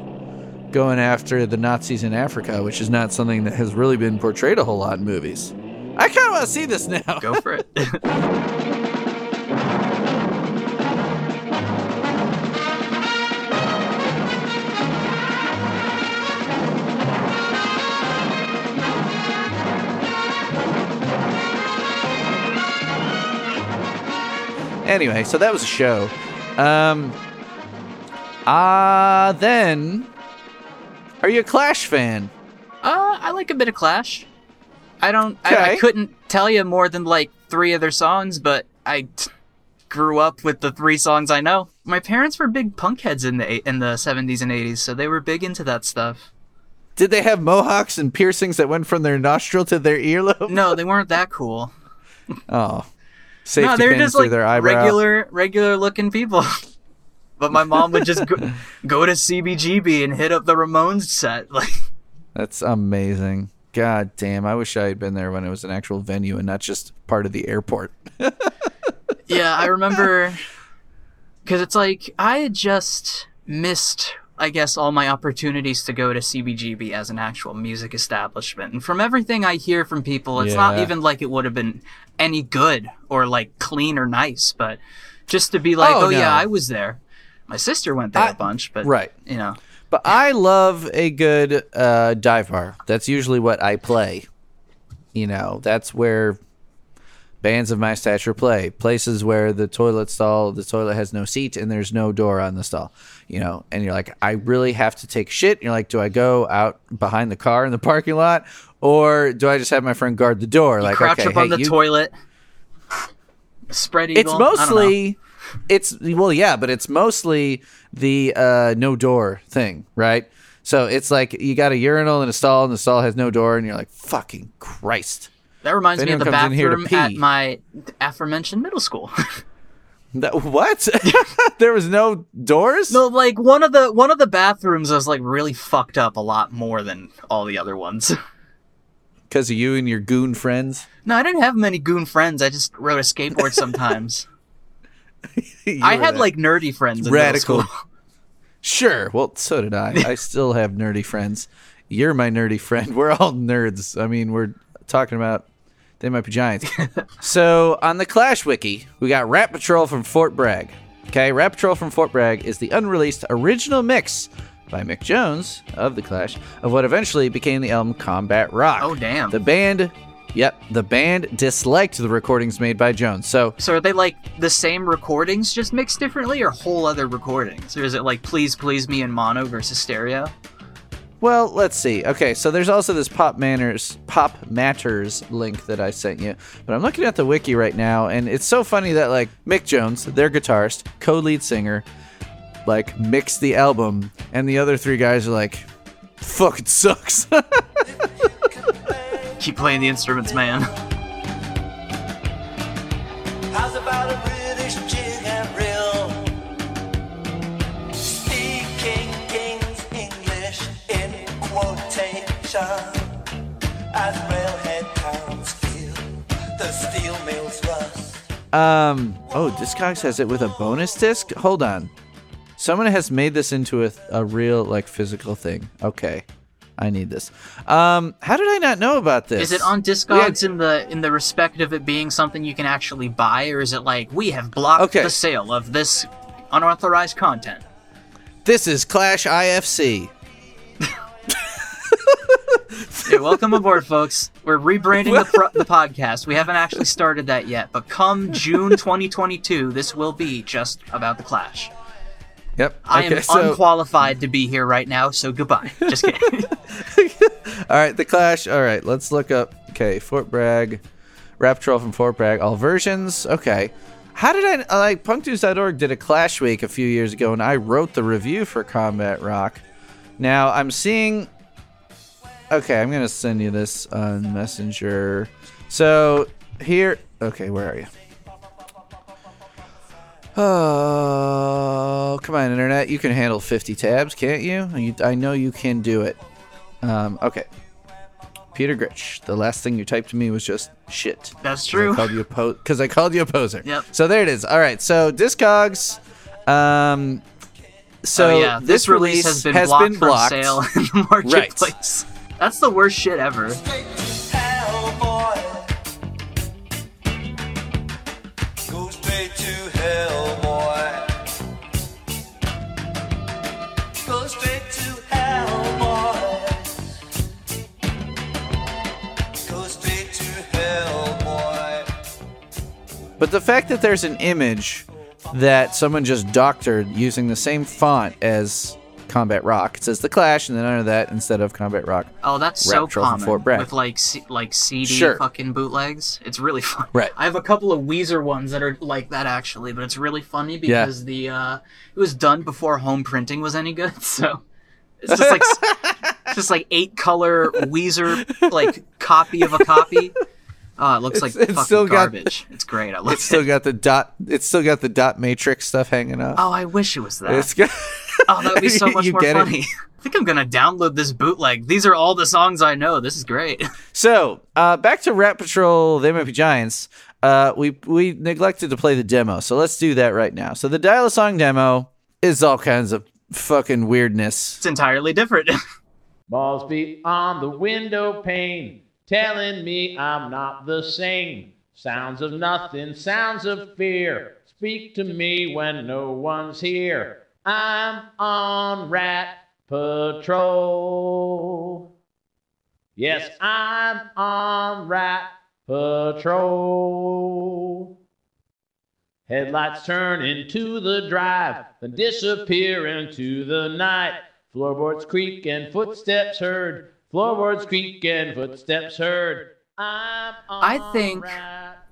going after the Nazis in Africa, which is not something that has really been portrayed a whole lot in movies. I kind of want to see this now. Go for it. Anyway, so that was a show. Um, uh, then, are you a Clash fan? Uh, I like a bit of Clash. I don't. I, I couldn't tell you more than like three of their songs, but I t- grew up with the three songs I know. My parents were big punk heads in the in the seventies and eighties, so they were big into that stuff. Did they have mohawks and piercings that went from their nostril to their earlobe? No, they weren't that cool. Oh, safety no, they were pins just through like their eyebrow. regular, regular looking people. but my mom would just go, go to CBGB and hit up the Ramones set. Like, That's amazing. God damn! I wish I had been there when it was an actual venue and not just part of the airport. yeah, I remember because it's like I had just missed, I guess, all my opportunities to go to CBGB as an actual music establishment. And from everything I hear from people, it's not even like it would have been any good or like clean or nice, but just to be like, Oh, oh, no. yeah, I was there. My sister went there I- a bunch, but right. you know, But I love a good uh, dive bar. That's usually what I play. You know, that's where bands of my stature play. Places where the toilet stall, the toilet has no seat and there's no door on the stall. You know, and you're like, I really have to take shit. And you're like, do I go out behind the car in the parking lot, or do I just have my friend guard the door? like, crouch okay, up on the you- toilet, spread eagle. It's I don't know. mostly, it's well, yeah, but it's mostly the uh, no door thing, right? So it's like you got a urinal in a stall, and the stall has no door, and you're like, "Fucking Christ!" That reminds me of the anyone here to bathroom at my aforementioned middle school. That, what? there was no doors. No, like one of the one of the bathrooms was like really fucked up a lot more than all the other ones. because of you and your goon friends. no, I didn't have many goon friends. I just rode a skateboard sometimes. I had that like nerdy friends radical. Sure. Well, so did I. I still have nerdy friends. You're my nerdy friend. We're all nerds. I mean, we're talking about they might be giants. so on the Clash wiki, we got Rat Patrol from Fort Bragg. Okay, Rat Patrol from Fort Bragg is the unreleased original mix by Mick Jones of the Clash of what eventually became the album Combat Rock. Oh, damn. The band, yep, the band disliked the recordings made by Jones. So So are they like the same recordings, just mixed differently, or whole other recordings? Or is it like "Please Please Me" in mono versus stereo? Well, let's see. Okay, so there's also this Pop Manners Pop Matters link that I sent you. But I'm looking at the wiki right now and it's so funny that like Mick Jones, their guitarist, co-lead singer, like mixed the album and the other three guys are like fuck it sucks. Keep playing the instruments, man. How's about a British jig and reel? Speaking King's English in quotation as railhead towns feel the steel mills rust. um oh, Discogs has it with a bonus disc? Hold on. Someone has made this into a, a real like physical thing. Okay. I need this. Um how did I not know about this? Is it on had- Discogs in the in the respect of it being something you can actually buy, or is it like we have blocked Okay. the sale of this unauthorized content? This is Clash IFC. Yeah, welcome aboard, folks. We're rebranding the, pro- the podcast. We haven't actually started that yet, but come June 2022, this will be just about the Clash. Yep. I okay, am so, unqualified to be here right now, so goodbye. Just kidding. all right, the Clash. All right, let's look up. Okay, Fort Bragg, Rap Troll from Fort Bragg, all versions. Okay. How did I uh, like punknews.org did a Clash week a few years ago and I wrote the review for Combat Rock. Now, I'm seeing Okay, I'm going to send you this on Messenger. So, here Okay, where are you? Oh, come on, internet. You can handle 50 tabs, can't you? you I know you can do it. Um, okay. Peter Gritch. The last thing you typed to me was just shit. That's I true. called you a po- because I called you a poser. Yep. So there it is. All right. So Discogs. Um. So oh yeah, this, release has been has blocked been from blocked. sale in the marketplace. That's the worst shit ever. But the fact that there's an image that someone just doctored using the same font as Combat Rock. It says The Clash, and then under that, instead of Combat Rock. Oh, that's so common Fort Bragg. with like C- like CD Sure. fucking bootlegs. It's really fun. Right. I have a couple of Weezer ones that are like that actually, but it's really funny Yeah. because the uh, it was done before home printing was any good. So it's just like it's just like eight color Weezer like copy of a copy. Oh, it looks like it's fucking still got- garbage. it's great. I love It's still got the dot. It's still got the dot matrix stuff hanging up. Oh, I wish it was that. It's got. Oh, that would be so much You more get it? funny. I think I'm gonna download this bootleg. These are all the songs I know. This is great. So uh, back to Rat Patrol, they might be giants. Uh, we we neglected to play the demo, so let's do that right now. So the Dial a Song demo is all kinds of fucking weirdness. It's entirely different. Balls beat on the window pane, telling me I'm not the same. Sounds of nothing, sounds of fear. Speak to me when no one's here. I'm on Rat Patrol. Yes, I'm on Rat Patrol. Headlights turn into the drive, then disappear into the night. Floorboards creak and footsteps heard. Floorboards creak and footsteps heard. I'm I think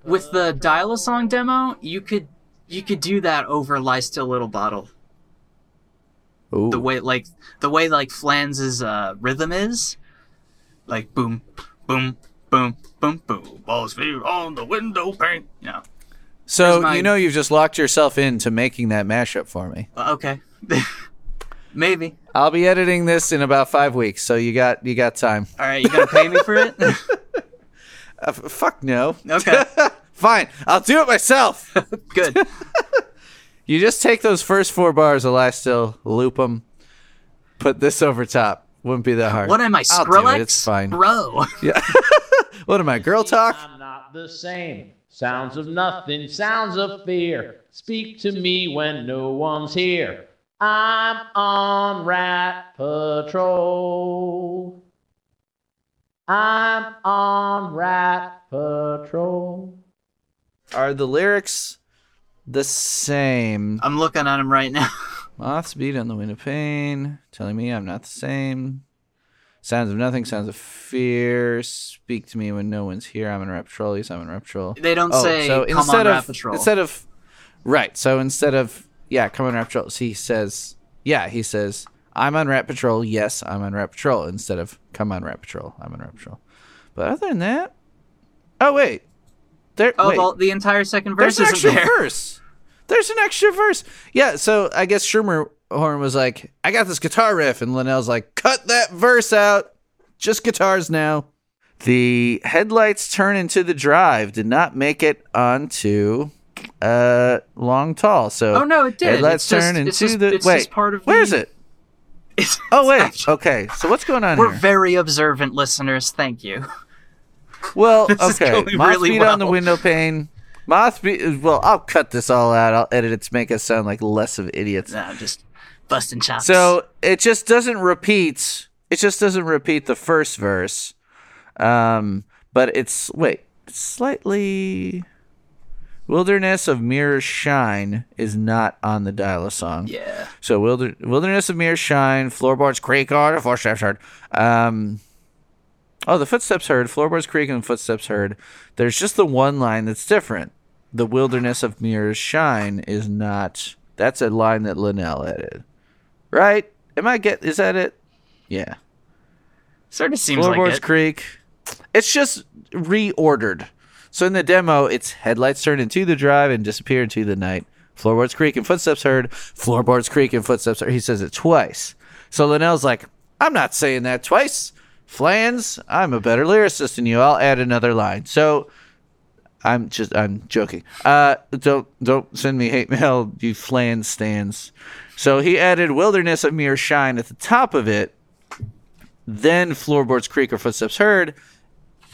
With the dial a song demo, you could you could do that over Lie Still Little Bottle. Ooh. The way like the way like Flans's uh, rhythm is, like boom, boom, boom, boom, boom. Balls feet on the window pane. You know. so my- you know you've just locked yourself into making that mashup for me. Uh, okay. Maybe. I'll be editing this in about five weeks, so you got you got time. All right, you gonna pay me for it? Uh, f- fuck no. okay. Fine, I'll do it myself. Good. You just take those first four bars of Lie Still, loop them, put this over top. Wouldn't be that hard. What am I, I'll Skrillex? it. It's fine. Bro. Yeah. What am I, girl talk? I'm not the same. Sounds of nothing, sounds of fear. Speak to me when no one's here. I'm on Rat Patrol. I'm on Rat Patrol. Are the lyrics the same? I'm looking at him right now. Moths beat on the wind of pain, telling me I'm not the same. Sounds of nothing, sounds of fear. Speak to me when no one's here. I'm in Rat Patrol. Yes, I'm in Rat Patrol. They don't oh, say come instead on of instead of right. So instead of yeah, come on Rat Patrol. He says yeah. He says I'm on Rat Patrol. Yes, I'm on Rat Patrol. Instead of come on Rat Patrol. I'm on Rat Patrol. But other than that, oh wait, there. oh, wait. the, the entire second verse There's an extra there. verse. There's an extra verse. Yeah, so I guess Schumer Horn was like, I got this guitar riff, and Linnell's like, cut that verse out. Just guitars now. The headlights turn into the drive did not make it onto uh long tall. So Oh, no, it did. Headlights It's just- turn into it's just- the wait. just part of where the- is it? It's- Oh wait. actually- Okay. So what's going on We're here? very observant listeners. Thank you. Well, is okay. Moth really beat on the window pane. Moth beat. Well, I'll cut this all out. I'll edit it to make us sound like less of idiots. Nah, just busting chops. So it just doesn't repeat. It just doesn't repeat the first verse. Um, but it's wait, it's slightly. Wilderness of Mirror Shine is not on the dial song. yeah, So Wilder- Wilderness of Mirror Shine, Floorboards Creak on, footsteps heard. Um, oh, the footsteps heard, Floorboards creaking, and footsteps heard. There's just the one line that's different. The Wilderness of Mirrors Shine is not. That's a line that Linnell added, right? Am I get? Is that it? Yeah. sort of seems Floorboards like it. Creek. It's just reordered. So in the demo, it's headlights turn into the drive and disappear into the night. Floorboards creak and footsteps heard. Floorboards creak and footsteps heard. He says it twice. So Linnell's like, I'm not saying that twice. Flans, I'm a better lyricist than you. I'll add another line. So I'm just I'm joking. Uh don't don't send me hate mail, you flan stands. So he added Wilderness of Mere Shine at the top of it, then Floorboards Creak or Footsteps Heard,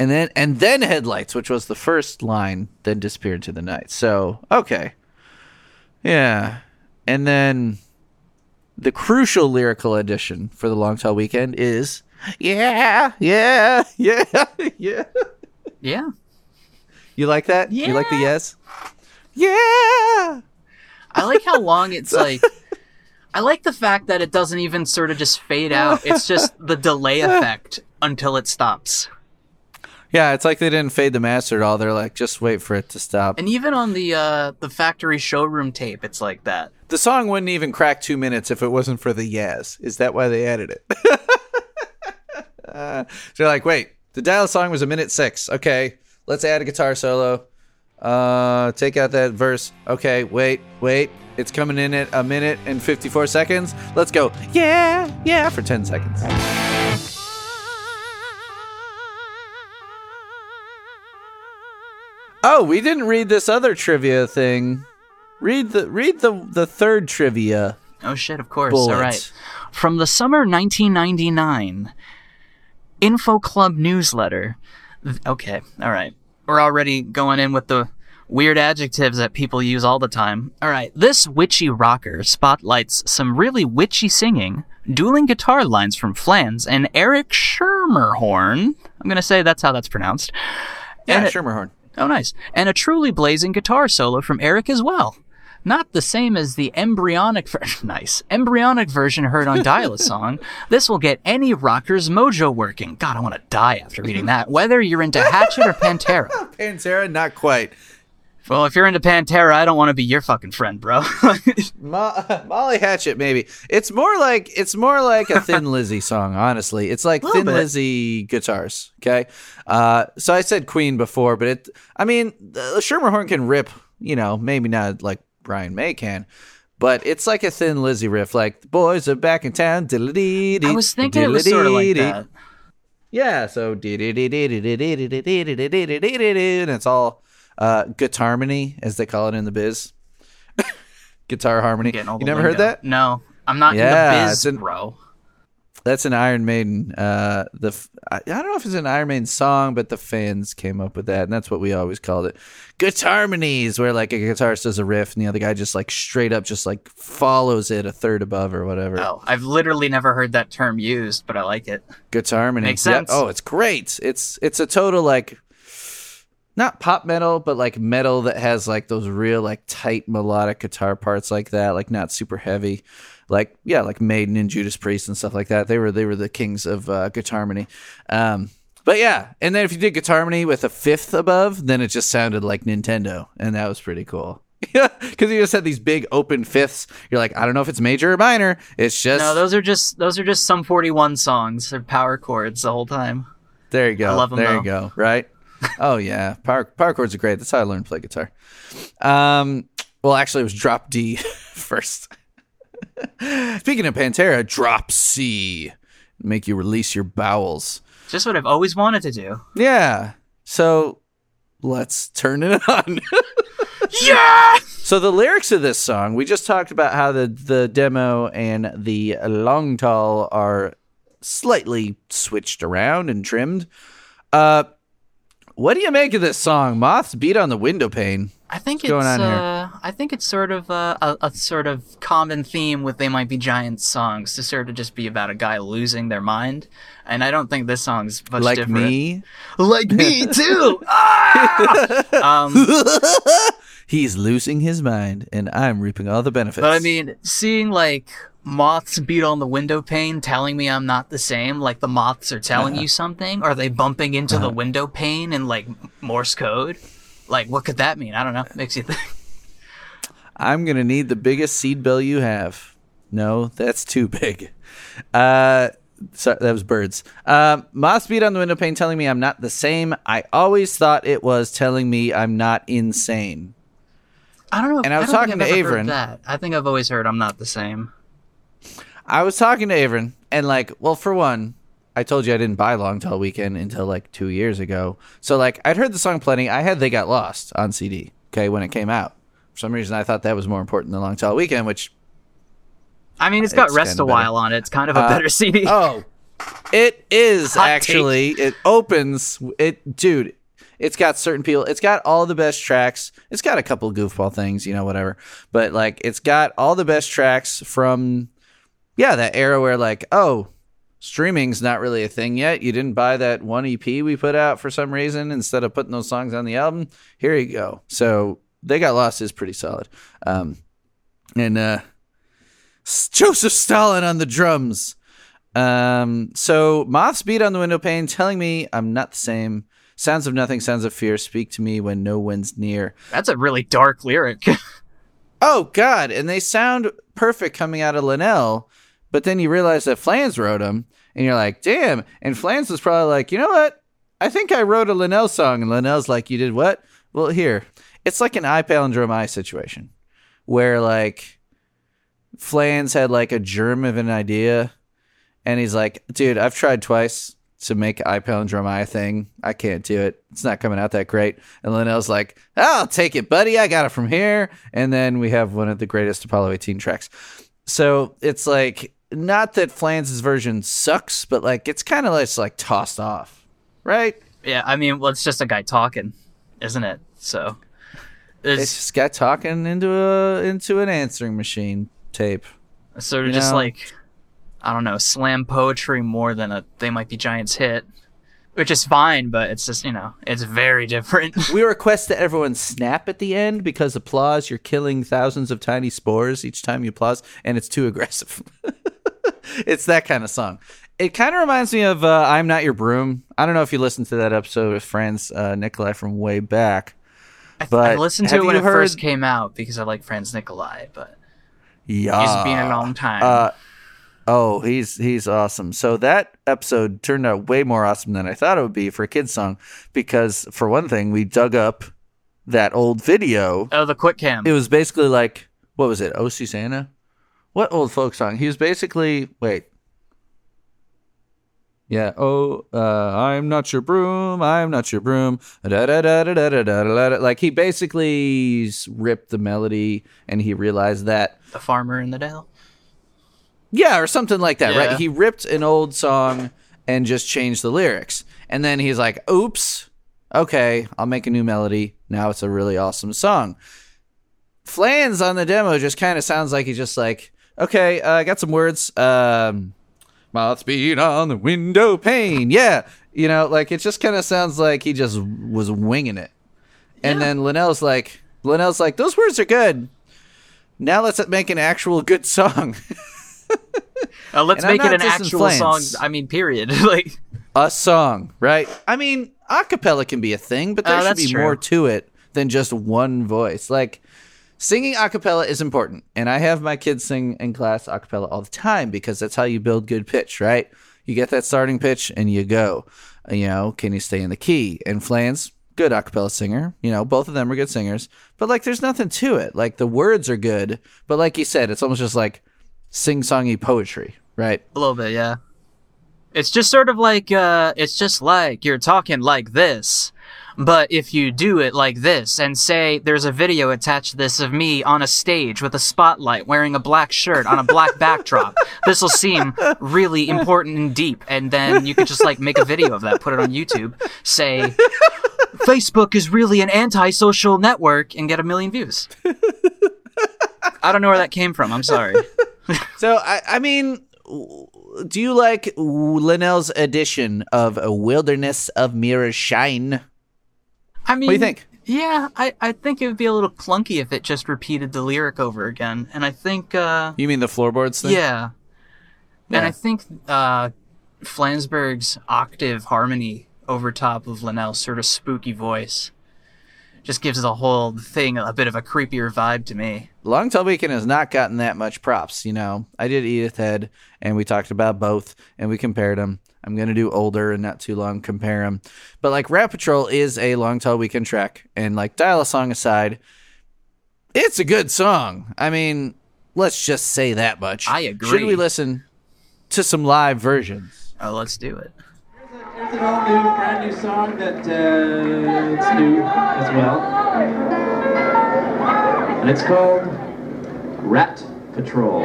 and then and then Headlights, which was the first line, then disappeared into the night. So okay. Yeah. And then the crucial lyrical addition for the Long Tall Weekend is Yeah, yeah, yeah, yeah. Yeah. You like that? You like the yes? Yeah. I like how long it's like. I like the fact that it doesn't even sort of just fade out. It's just the delay effect until it stops. Yeah, it's like they didn't fade the master at all. They're like, just wait for it to stop. And even on the uh, the factory showroom tape, it's like that. the song wouldn't even crack two minutes if it wasn't for the yes. Is that why they added it? Uh, so they're like, wait, the dial song was a minute six. Okay, let's add a guitar solo. Uh, take out that verse. Okay, wait, wait. It's coming in at a minute and 54 seconds. Let's go. Yeah, yeah, for 10 seconds. Oh, we didn't read this other trivia thing. Read the read the the third trivia. Oh shit! Of course. Bullet. All right. From the summer 1999 Info Club newsletter. Okay. All right. We're already going in with the weird adjectives that people use all the time. All right. This witchy rocker spotlights some really witchy singing, dueling guitar lines from Flans and Eric Schermerhorn. I'm gonna say that's how that's pronounced. Yeah, And it- Schermerhorn. Oh, nice. And a truly blazing guitar solo from Eric as well. Not the same as the embryonic ver- nice embryonic version heard on Dial a Song. This will get any rocker's mojo working. God, I want to die after reading that. Whether you're into Hatchet or Pantera. Pantera, not quite. Well, if you're into Pantera, I don't want to be your fucking friend, bro. Mo- Molly Hatchet, maybe. It's more like it's more like a Thin Lizzy song. Honestly, it's like Thin bit. Lizzy guitars. Okay, uh, so I said Queen before, but it. I mean, the Schermerhorn can rip. You know, maybe not like Brian May can. But it's like a Thin Lizzy riff, like the boys are back in town. I was thinking it was sort of like that. Yeah, so and it's all uh guitar harmony as they call it in the biz. guitar harmony. You never heard that? No, I'm not Yeah, in the biz, an- bro. That's an Iron Maiden. Uh, the I, don't know if it's an Iron Maiden song, but the fans came up with that, and that's what we always called it. Guitar harmonies, where like a guitarist does a riff, and the other guy just like straight up just like follows it a third above or whatever. Oh, I've literally never heard that term used, but I like it. Guitar harmony. Makes sense. Oh, it's great. It's it's a total like not pop metal, but like metal that has like those real like tight melodic guitar parts like that, like not super heavy. Like yeah, like Maiden and Judas Priest and stuff like that. They were they were the kings of uh, guitar harmony. Um, but yeah, and then if you did guitar harmony with a fifth above, then it just sounded like Nintendo, and that was pretty cool. Yeah, because you just had these big open fifths. You're like, I don't know if it's major or minor. It's just No, those are just those are just Sum 41 songs. They're power chords the whole time. There you go. I love 'em, there though. you go. Right. oh yeah, power power chords are great. That's how I learned to play guitar. Um, well, actually, it was drop D first. Speaking of Pantera, drop C, make you release your bowels. Just what I've always wanted to do. Yeah. So let's turn it on. Yeah. So the lyrics of this song, we just talked about how the the demo and the long tall are slightly switched around and trimmed. Uh what do you make of this song? Moths beat on the window pane. I think it's on here? uh, I think it's sort of uh, a, a sort of common theme with "They Might Be Giants" songs to sort of just be about a guy losing their mind, and I don't think this song's much like different. me. like me too. Ah! um, He's losing his mind and I'm reaping all the benefits. but I mean, seeing like moths beat on the window pane, telling me I'm not the same. Like the moths are telling Uh-huh. you something. Are they bumping into the window pane in like Morse code? Like, what could that mean? I don't know. Makes you think. I'm gonna need the biggest seed bill you have. No, that's too big. Uh, sorry, that was birds. Um, Moss beat on the window pane, telling me I'm not the same. I always thought it was telling me I'm not insane. I don't know. And I was don't talking to I've ever heard Averin. That I think I've always heard I'm not the same. I was talking to Avon, and like, well, for one, I told you I didn't buy Long Tall Weekend until like two years ago. So like, I'd heard the song plenty. I had They Got Lost on CD. Okay, when it came out. For some reason, I thought that was more important than Long Tall Weekend, which I mean, it's got It's Rest a While on it. It's kind of a Uh, better CD. oh, it is Hot actually. It opens it, dude. It's got certain people. It's got all the best tracks. It's got a couple goofball things, you know, whatever. But like, it's got all the best tracks from, yeah, that era where like, oh, streaming's not really a thing yet. You didn't buy that one EP we put out for some reason instead of putting those songs on the album. Here you go. So they got lost is pretty solid. Um, and uh, Joseph Stalin on the drums. Um, so moths beat on the window pane, telling me I'm not the same. Sounds of nothing, sounds of fear. Speak to me when no one's near. That's a really dark lyric. Oh God! And they sound perfect coming out of Linnell, but then you realize that Flans wrote them, and you're like, damn. And Flans was probably like, you know what? I think I wrote a Linnell song, and Linnell's like, you did what? Well, here, it's like an I Palindrome I situation, where like Flans had like a germ of an idea, and he's like, dude, I've tried twice to make I Palindrome I thing. I can't do it. It's not coming out that great. And Linnell's like, I'll take it, buddy. I got it from here. And then we have one of the greatest Apollo 18 tracks. So it's like, not that Flans' version sucks, but like it's kind of like, like tossed off, right? yeah, I mean, well, it's just a guy talking, isn't it? So It's it's, just got talking into a into an answering machine tape. sort of just know. like I don't know, slam poetry more than a They Might Be Giants hit, which is fine, but it's just you know, it's very different. We request that everyone snap at the end because applause, you're killing thousands of tiny spores each time you applause, and it's too aggressive. it's that kind of song. It kind of reminds me of uh, I'm Not Your Broom. I don't know if you listened to that episode with Franz uh, Nicolay from way back. I, th- But I listened to it when it first came out because I like Franz Nicolay, but Yeah. it's been a long time. Uh, oh, he's he's awesome. So that episode turned out way more awesome than I thought it would be for a kid's song because for one thing, we dug up that old video oh, the quick cam. it was basically like what was it? Oh Susanna? What old folk song? He was basically wait. Yeah. Oh, uh, I'm not your broom. I'm not your broom. Da, da, da, da, da, da, da. Like he basically ripped the melody, and he realized that the farmer in the dell. Yeah, or something like that, yeah. right? He ripped an old song and just changed the lyrics, and then he's like, "Oops, okay, I'll make a new melody. Now it's a really awesome song." Flans on the demo just kind of sounds like he's just like, okay, uh, I got some words. Um, moths beat on the window pane. Yeah. You know, like it just kind of sounds like he just was winging it. And then Linnell's like, Linnell's like, those words are good. Now let's make an actual good song. Uh, let's And make it an actual song. I mean, period. like, a song, right? I mean, acapella can be a thing, but there Oh, should be true. more to it than just one voice. Like singing acapella is important, and I have my kids sing in class acapella all the time because that's how you build good pitch, right? You get that starting pitch and you go. You know, can you stay in the key? And Flans, good acapella singer. You know, both of them are good singers, but like, there's nothing to it. Like the words are good, but like you said, it's almost just like sing-songy poetry, right? a little bit, yeah. It's just sort of like, uh, it's just like you're talking like this. But if you do it like this and say there's a video attached to this of me on a stage with a spotlight wearing a black shirt on a black backdrop, this will seem really important and deep. And then you could just like make a video of that, put it on YouTube, say Facebook is really an anti-social network and get a million views. I don't know where that came from. I'm sorry. So I, I mean, do you like Linnell's edition of "A Wilderness of Mirror Shine"? I mean, What do you think? Yeah, I, I think it would be a little clunky if it just repeated the lyric over again. And I think, uh, You mean the floorboards thing? yeah. And I think, uh, Flansburgh's octave harmony over top of Linnell's sort of spooky voice just gives the whole thing a bit of a creepier vibe to me. Long Tall Weekend has not gotten that much props. You know, I did Edith Head, and we talked about both, and we compared them. I'm gonna do older and not too long compare them, but like Rat Patrol is a Long Tall Weekend track, and like Dial a Song aside, It's a good song. I mean, let's just say that much. I agree. Should we listen to some live versions? Oh, let's do it. Here's an all new, brand new song that uh, it's new as well. And it's called Rat Patrol.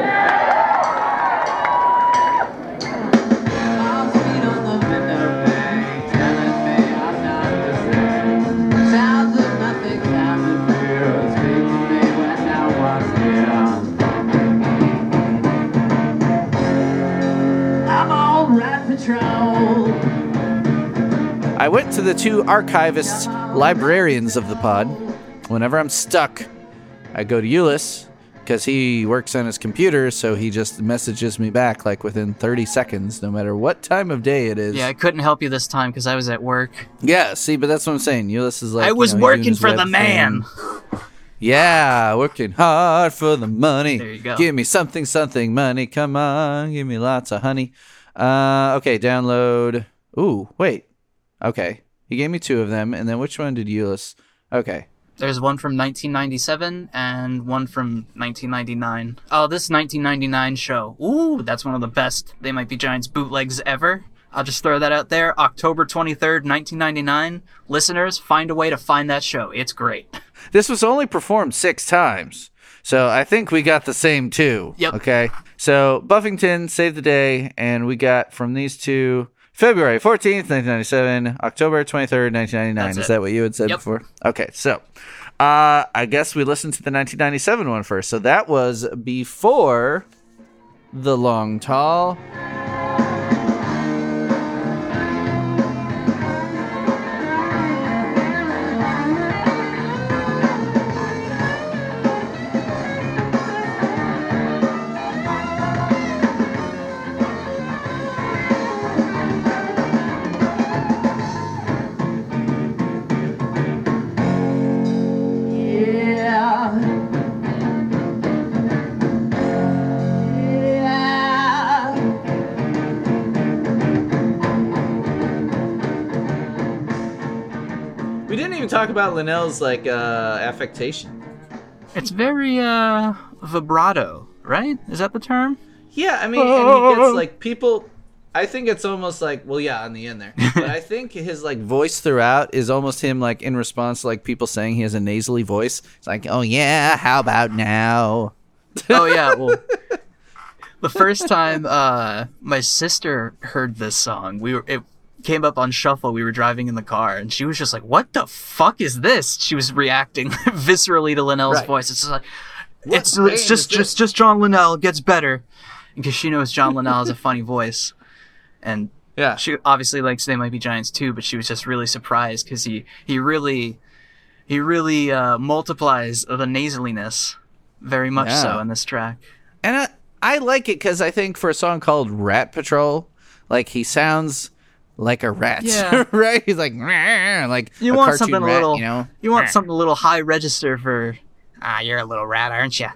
I went to the two archivists, librarians of the pod. Whenever I'm stuck, I go to Euless because he works on his computer, so he just messages me back like within 30 seconds, no matter what time of day it is. Yeah, I couldn't help you this time because I was at work. Yeah, see, but that's what I'm saying. Euless is like I you was know, working for the man. thing. Yeah, working hard for the money. There you go. Give me something, something, money. Come on, give me lots of honey. Uh, okay, download. Ooh, wait. Okay, he gave me two of them, and then which one did Euless? Okay, There's one from 1997 and one from 1999. Oh, this 1999 show. Ooh, that's one of the best They Might Be Giants bootlegs ever. I'll just throw that out there. October 23rd, 1999. Listeners, find a way to find that show. It's great. this was only performed six times, so I think we got the same two. Yep. Okay, so Buffington saved the day, and we got from these two. February 14th, 1997, October 23rd, 1999. That's Is it. that what you had said Yep. before? Okay, so uh, I guess we listened to the 1997 one first. So that was before The Long Tall. About Linnell's like uh, affectation. It's very, uh, vibrato, right? Is that the term? Yeah, I mean, and he gets like people. I think it's almost like, well, yeah, on the end there, but I think his like voice throughout is almost him like in response to like people saying he has a nasally voice. It's like, oh yeah, how about now? oh yeah well the first time uh my sister heard this song we were it came up on shuffle we were driving in the car and she was just like what the fuck is this? She was reacting viscerally to linnell's Right. voice. It's just like it's it's just just just john linnell gets better. Because she knows john linnell has a funny voice. And Yeah, she obviously likes they might be giants too but she was just really surprised because he he really he really uh multiplies the nasaliness very much Yeah. so in this track. And I, I like it because I think for a song called Rat Patrol, like he sounds like a rat, Yeah. right? He's like, like You a want cartoon something a rat, little, you know? You want something a little high register for. Ah, you're a little rat, aren't you?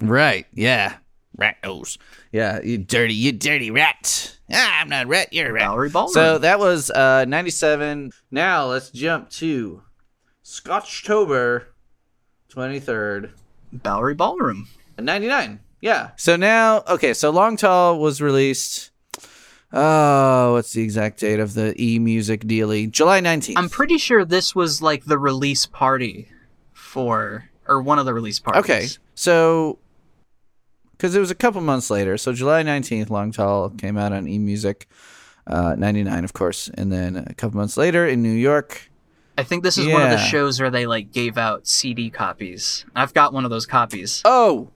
Right? Yeah, rat nose. Yeah, you dirty, you dirty rat. Ah, I'm not a rat. You're a rat. Bowery Ballroom. So that was uh, 97. Now let's jump to Scotchtober 23rd, Bowery Ballroom. 99. Yeah. So now, okay, so Long Tall was released. Oh, what's the exact date of the e music dealie? July 19th. I'm pretty sure this was like the release party for, or one of the release parties. Okay, so because it was a couple months later, so July nineteenth, Long Tall came out on eMusic, uh, ninety nine, of course, and then a couple months later in New York. I think this is one of the shows where they like gave out CD copies. I've got one of those copies. Oh,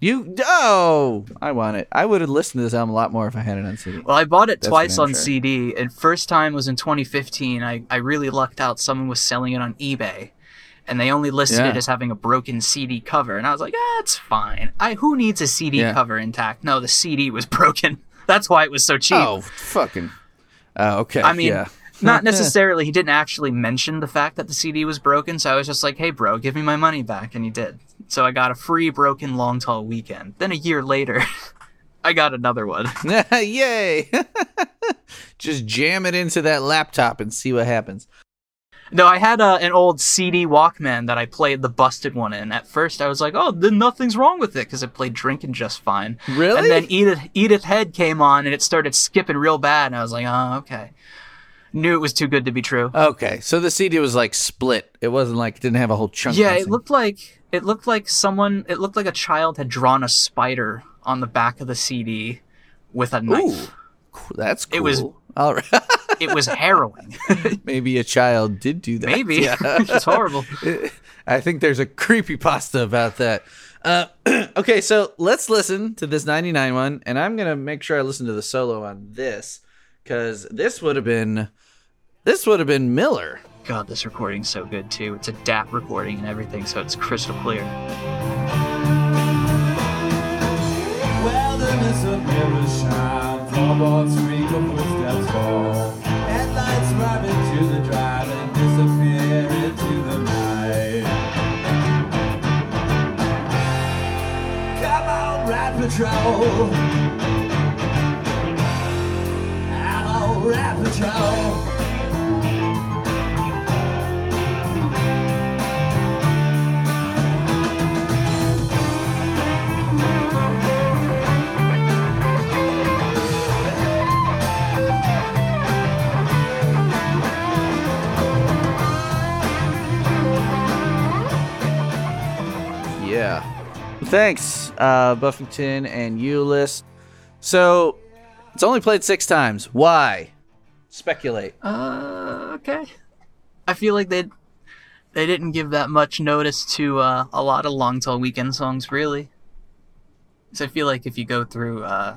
you oh, I want it. I would have listened to this album a lot more if I had it on CD. Well, I bought it That's twice on sure. CD, and first time was in 2015. I, I really lucked out. Someone was selling it on eBay, and they only listed Yeah. it as having a broken CD cover. And I was like, ah, it's fine. I who needs a CD Yeah. cover intact? No, the CD was broken. That's why it was so cheap. Oh, fucking. Oh, okay. I mean, yeah. not necessarily. He didn't actually mention the fact that the CD was broken, so I was just like, "Hey, bro, give me my money back," and he did. So I got a free broken long tall weekend. Then a year later, I got another one. Yay! Just jam it into that laptop and see what happens. No, I had uh, an old CD Walkman that I played the busted one in. At first, I was like, "Oh, then nothing's wrong with it," because it played drinking just fine. Really? And then Edith Edith Head came on, and it started skipping real bad, and I was like, "Oh, okay." Knew it was too good to be true. Okay, so the CD was like split. It wasn't like it didn't have a whole chunk. yeah, it looked like it looked like someone. It looked like a child had drawn a spider on the back of the CD with a knife. Ooh, that's cool. It was- all right. It was harrowing. Maybe a child did do that. Maybe Yeah. it's horrible. I think there's a creepy pasta about that. Uh, okay, so let's listen to this 99 one, and I'm gonna make sure I listen to the solo on this because this would have been this would have been Miller. God, this recording's so good too. It's a DAT recording and everything, so it's crystal clear. Well, the mist of floorboards creak, the footsteps fall. Headlights drive into the drive and disappear into the night. Come on, Patrol. Patrol. Thanks, uh, Buffington and Euless. So it's only played six times. Why? Speculate. Uh, okay. I feel like they they didn't give that much notice to uh, a lot of long tall weekend songs, really. So I feel like if you go through uh,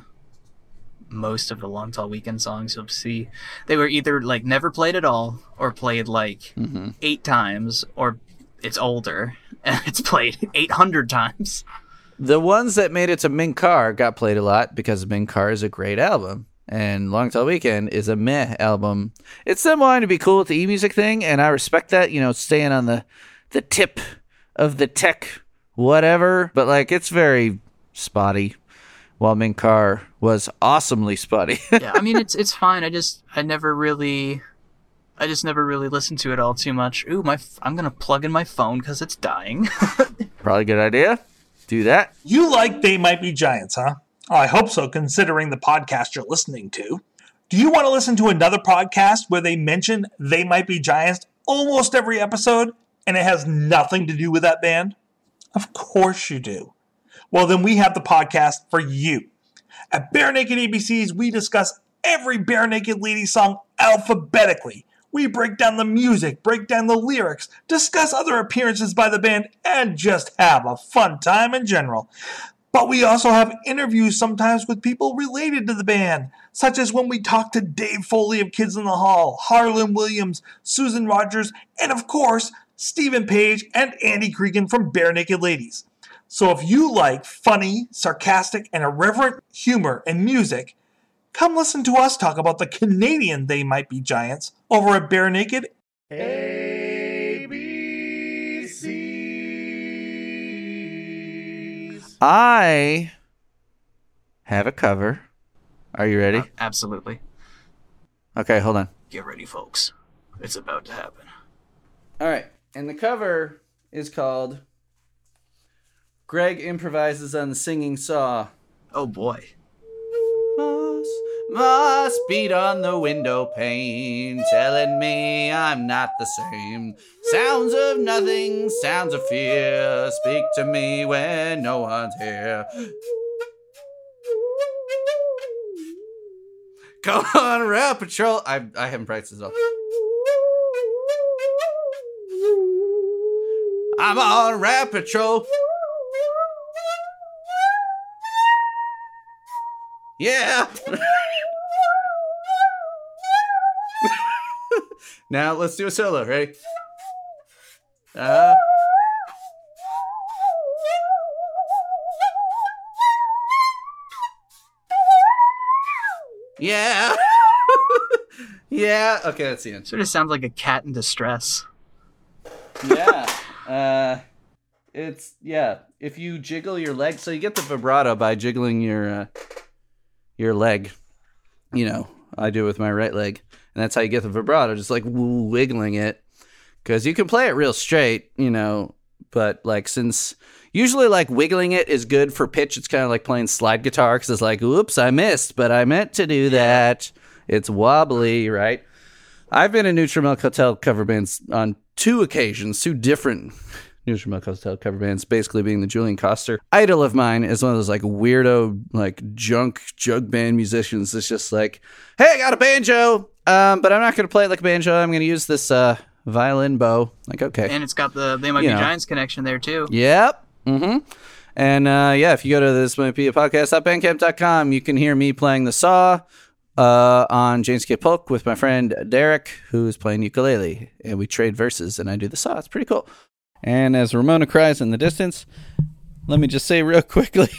most of the long tall weekend songs, you'll see they were either like never played at all, or played like eight times, or it's older and it's played eight hundred times. The ones that made it to Mink Car got played a lot because Mink Car is a great album. And Long Tall Weekend is a meh album. It's them wanting to be cool with the e music thing, and I respect that, you know, staying on the the tip of the tech whatever. But like it's very spotty. While Mink Car was awesomely spotty. yeah, I mean it's it's fine. I just I never really I just never really listened to it all too much. Ooh, my f- I'm gonna plug in my phone because it's dying. Probably a good idea. Do that. You like They Might Be Giants, huh? Oh, I hope so, considering the podcast you're listening to. Do you want to listen to another podcast where they mention They Might Be Giants almost every episode and it has nothing to do with that band? Of course you do. Well, then we have the podcast for you. At Barenaked ABCs, we discuss every Barenaked Lady song alphabetically. We break down the music, break down the lyrics, discuss other appearances by the band, and just have a fun time in general. But we also have interviews sometimes with people related to the band, such as when we talk to Dave Foley of Kids in the Hall, Harland Williams, Susan Rogers, and of course, Steven Page and Andy Creeggan from Barenaked Ladies. So if you like funny, sarcastic, and irreverent humor and music, come listen to us talk about the Canadian They Might Be Giants over at Barenaked I have a cover. Are you ready? Uh, absolutely. Okay, hold on. Get ready, folks. It's about to happen. All right. And the cover is called Greg improvises on the singing saw. Oh boy. Must, beat on the window pane, telling me I'm not the same. Sounds of nothing, sounds of fear, speak to me when no one's here. Come on, Rat Patrol. I, I haven't practiced this all. I'm on Rat Patrol. Yeah. now let's do a solo. Ready? Uh, yeah. yeah. Okay, that's the end. Sort of sounds like a cat in distress. Yeah. Uh, it's yeah. If you jiggle your leg, so you get the vibrato by jiggling your uh, your leg. You know, I do it with my right leg, and that's how you get the vibrato, just like wiggling it. because you can play it real straight, you know, but like since usually like wiggling it is good for pitch, it's kind of like playing slide guitar because it's like, oops, I missed, but I meant to do that. It's wobbly, right? I've been in Neutral Milk Hotel cover bands on two occasions, two different Neutral Milk Hotel cover bands, basically being the Julian Koster idol of mine is one of those like weirdo, like junk jug band musicians. that's just like, hey, I got a banjo, um, but I'm not going to play it like a banjo. I'm going to use this uh, violin bow. Like, okay. And it's got the They Might You Be know. Giants connection there too. Yep. Mm-hmm. And uh, yeah, if you go to this might be a podcast.bandcamp.com, you can hear me playing the saw uh, on James K. Polk with my friend Derek, who's playing ukulele. And we trade verses and I do the saw. It's pretty cool. And as Ramona cries in the distance, let me just say real quickly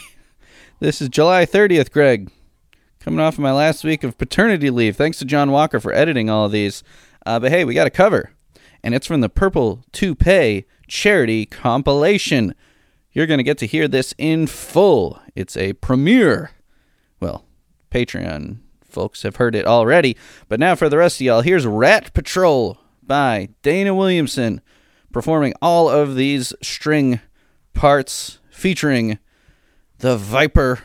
this is July 30th, Greg. Coming off of my last week of paternity leave. Thanks to John Walker for editing all of these. Uh, but hey, we got a cover. And it's from the Purple Toupee Charity Compilation. You're going to get to hear this in full. It's a premiere. Well, Patreon folks have heard it already. But now for the rest of y'all, here's Rat Patrol by Dana Williamson performing all of these string parts featuring the Viper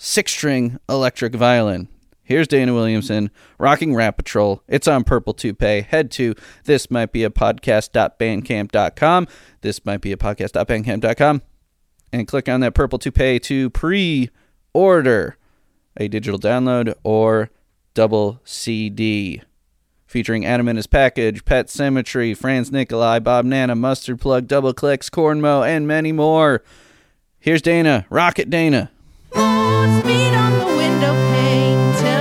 six string electric violin. Here's Dana Williamson rocking Rat Patrol. It's on Purple Toupee. Head to this might be a podcast.bandcamp.com. This might be a podcast.bandcamp.com and click on that Purple Toupee to pre order a digital download or double CD. Featuring Adam in his package, Pet Cemetery, Franz Nicolay, Bob Nanna, Mustard Plug, Double Clicks, Cornmo, and many more. Here's Dana. Rocket Dana. Speed on the window pane,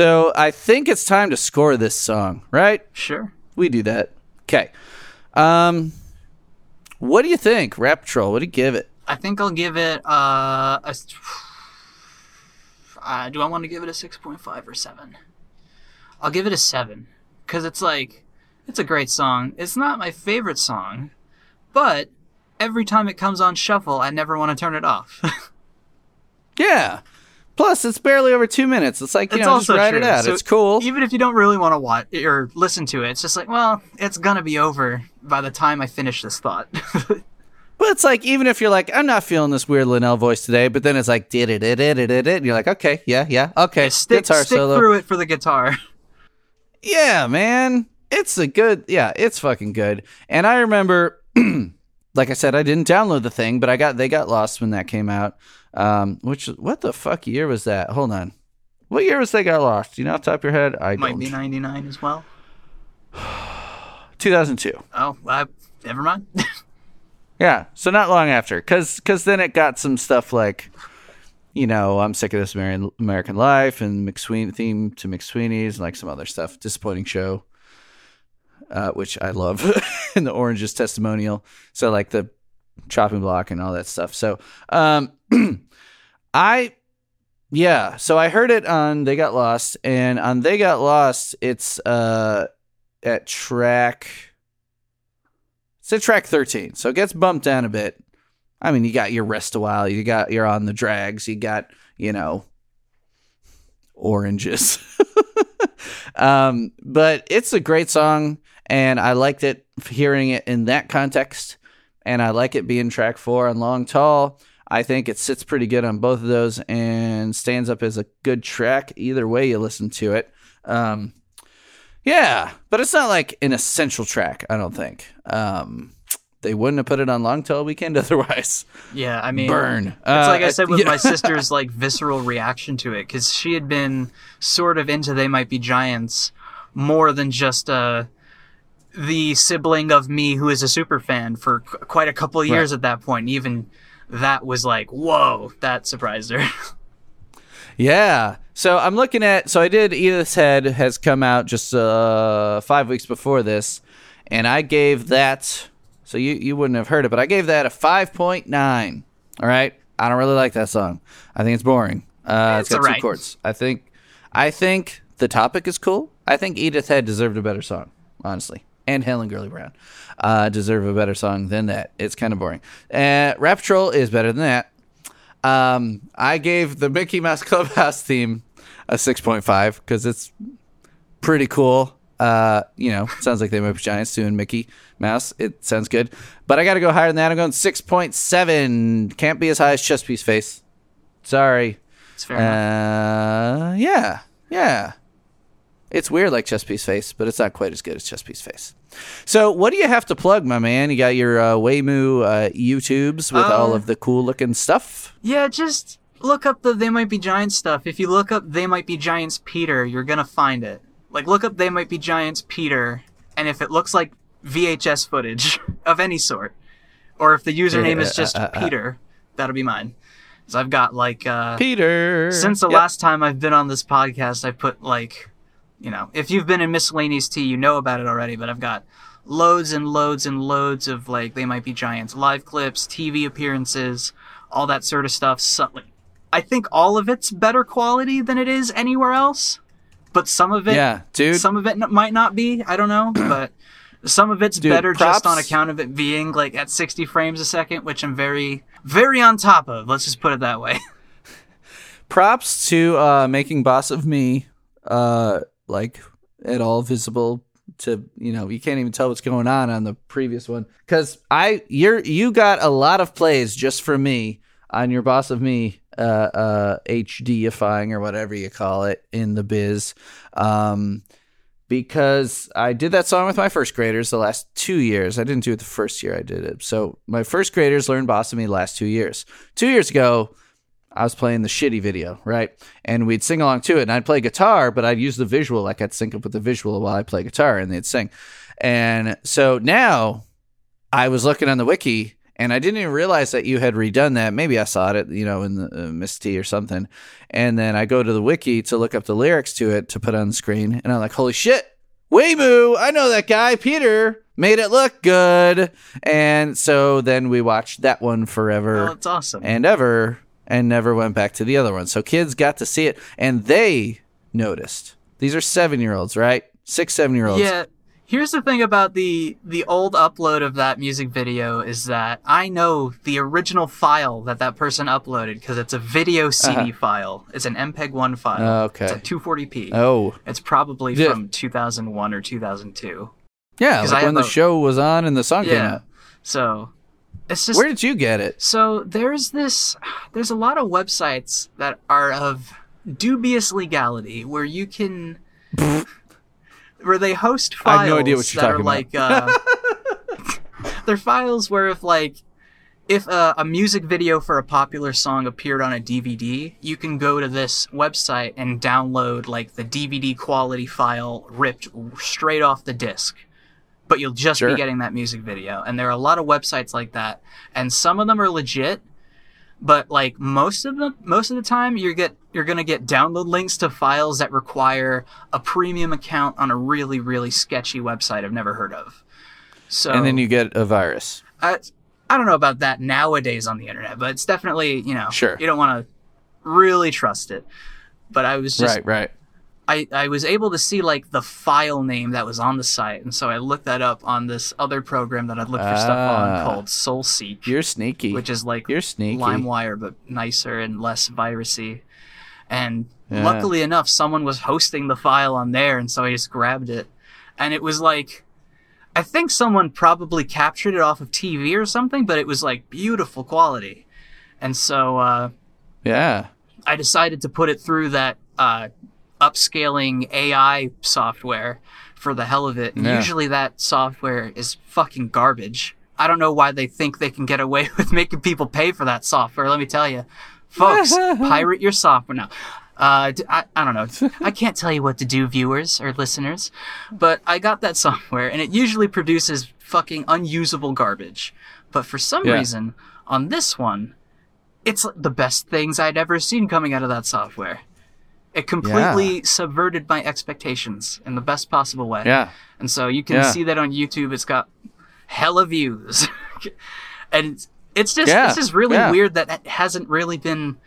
So I think it's time to score this song, right? Sure. We do that. Okay. Um, what do you think, Rat Patrol? What do you give it? I think I'll give it uh, a. Uh, do I want to give it a six point five or seven? I'll give it a seven because it's like it's a great song. It's not my favorite song, but every time it comes on shuffle, I never want to turn it off. Yeah. Plus, it's barely over two minutes. It's like you it's know, just write true. it out. So it's cool. Even if you don't really want to watch or listen to it, it's just like, well, it's gonna be over by the time I finish this thought. But it's like even if you're like, I'm not feeling this weird Linnell voice today, but then it's like did it, did it, did it, and you're like, okay, yeah, yeah, okay, stick guitar stick solo. through it for the guitar. Yeah, man. It's a good yeah, it's fucking good. And I remember like I said, I didn't download the thing, but I got they got lost when that came out. Um which what the fuck year was that? Hold on. What year was they got lost? You know off the top of your head? I Might don't. be ninety nine as well. 2002. Oh, I, never mind. Yeah, so not long after, because because then it got some stuff like, you know, I'm sick of this American American life and McSweeney theme to McSweeney's and like some other stuff. Disappointing show. uh, which I love, and the Oranges testimonial. So like the chopping block and all that stuff. So um, I yeah, so I heard it on They Got Lost, and on They Got Lost, it's uh at track it's at track thirteen, so it gets bumped down a bit. I mean, you got your rest a while, you got you're on the drags, you got you know oranges. um, but it's a great song, and I liked it hearing it in that context, and I like it being track four on Long Tall. I think it sits pretty good on both of those and stands up as a good track either way you listen to it. Um, yeah, but it's not like an essential track. I don't think. Um, they wouldn't have put it on Long Tall Weekend otherwise. Yeah, I mean, Burn. It's like Uh, I said with yeah. my sister's like visceral reaction to it because she had been sort of into They Might Be Giants more than just uh, the sibling of me who is a super fan for qu- quite a couple of years at that point. Even that was like, whoa, that surprised her. Yeah. So I'm looking at. So I did. Edith's Head has come out just uh, five weeks before this, and I gave that. So you you wouldn't have heard it, but I gave that a five point nine. All right. I don't really like that song. I think it's boring. Uh, it's It's got two alright. chords. I think. I think the topic is cool. I think Edith Head deserved a better song, honestly, and Helen Gurley Brown uh, deserve a better song than that. It's kind of boring. Uh, Rat Patrol is better than that. Um, I gave the Mickey Mouse Clubhouse theme a 6.5 because it's pretty cool. Uh, you know, sounds like they might be giants soon. Mickey Mouse. It sounds good, but I got to go higher than that. I'm going 6.7. Can't be as high as Chess Piece Face. Sorry. It's fair. Uh, yeah, yeah. It's weird like Chess Piece Face, but it's not quite as good as Chess Piece Face. So, what do you have to plug, my man? You got your uh, uh, YouTubes with all Uh, of the cool looking stuff. Yeah, just look up the They Might Be Giants stuff. If you look up They Might Be Giants Peter, you're gonna find it. Like, look up They Might Be Giants Peter, and if it looks like VHS footage of any sort, or if the username is just uh, uh, uh. Peter, that'll be mine. So I've got like uh, Peter. since the Yep. last time I've been on this podcast, I put like, you know, if you've been in Miscellaneous T, you know about it already. But I've got loads and loads and loads of like they might be giants live clips, TV appearances, all that sort of stuff. So, like, I think all of it's better quality than it is anywhere else, but some of it, Yeah, dude. some of it n- might not be. I don't know, but. Some of it's Dude, better just on account of it being like at 60 frames a second, which I'm very, very on top of. Let's just put it that way. props to uh, making boss of me uh, like at all visible to you know you can't even tell what's going on on the previous one because i you're you got a lot of plays just for me on your boss of me uh uh hdifying or whatever you call it in the biz um because I did that song with my first graders the last two years. I didn't do it the first year I did it. So my first graders learned Boss of Me last two years. Two years ago, I was playing the shitty video, right? And we'd sing along to it, and I'd play guitar, but I'd use the visual, like I'd sync up with the visual while I play guitar, and they'd sing. And so now I was looking on the wiki, and I didn't even realize that you had redone that. Maybe I saw it, you know, in the uh, Miss T or something. And then I go to the wiki to look up the lyrics to it to put on the screen, and I'm like, holy shit, Waymoo, I know that guy, Peter. Made it look good. And so then we watched that one forever Oh, it's awesome. and ever and never went back to the other one. So kids got to see it and they noticed. These are seven year olds, right? Six, seven year olds. Yeah. Here's the thing about the the old upload of that music video is that I know the original file that that person uploaded because it's a video CD file. It's an MPEG-1 file. Uh-huh. Okay. It's a 240p. Oh, It's probably Yeah. from 2001 or 2002. yeah. Like when the a- show was on and the song came Yeah. out. So it's just Where did you get it? So there's this there's a lot of websites that are of dubious legality where you can where they host files I have no idea what you're that are talking like uh, they're files where if like if uh, a music video for a popular song appeared on a DVD, you can go to this website and download like the DVD quality file ripped straight off the disc. But you'll just Sure. be getting that music video. And there are a lot of websites like that. And some of them are legit, but like most of the most of the time you get you're gonna get download links to files that require a premium account on a really really sketchy website I've never heard of. So And then you get a virus. I, I don't know about that nowadays on the internet, but it's definitely you know Sure. you don't want to really trust it. But I was just right, right. I, I was able to see like the file name that was on the site, and so I looked that up on this other program that I'd looked for stuff Ah. on called SoulSeek, You're sneaky. which is like You're sneaky. LimeWire but nicer and less virusy. And Yeah. luckily enough, someone was hosting the file on there, and so I just grabbed it, and it was like. I think someone probably captured it off of TV or something, but it was like beautiful quality. And so uh, yeah. I decided to put it through that uh, upscaling AI software for the hell of it. And Yeah. Usually that software is fucking garbage. I don't know why they think they can get away with making people pay for that software. Let me tell you, folks, pirate your software now. Uh, I, I don't know. I can't tell you what to do, viewers or listeners, but I got that software and it usually produces fucking unusable garbage. But for some Yeah. reason, on this one, it's the best things I'd ever seen coming out of that software. It completely subverted my expectations in the best possible way. Yeah. And so you can Yeah. see that on YouTube. It's got hella views, and it's, it's just Yeah. it's just really Yeah. weird that it hasn't really been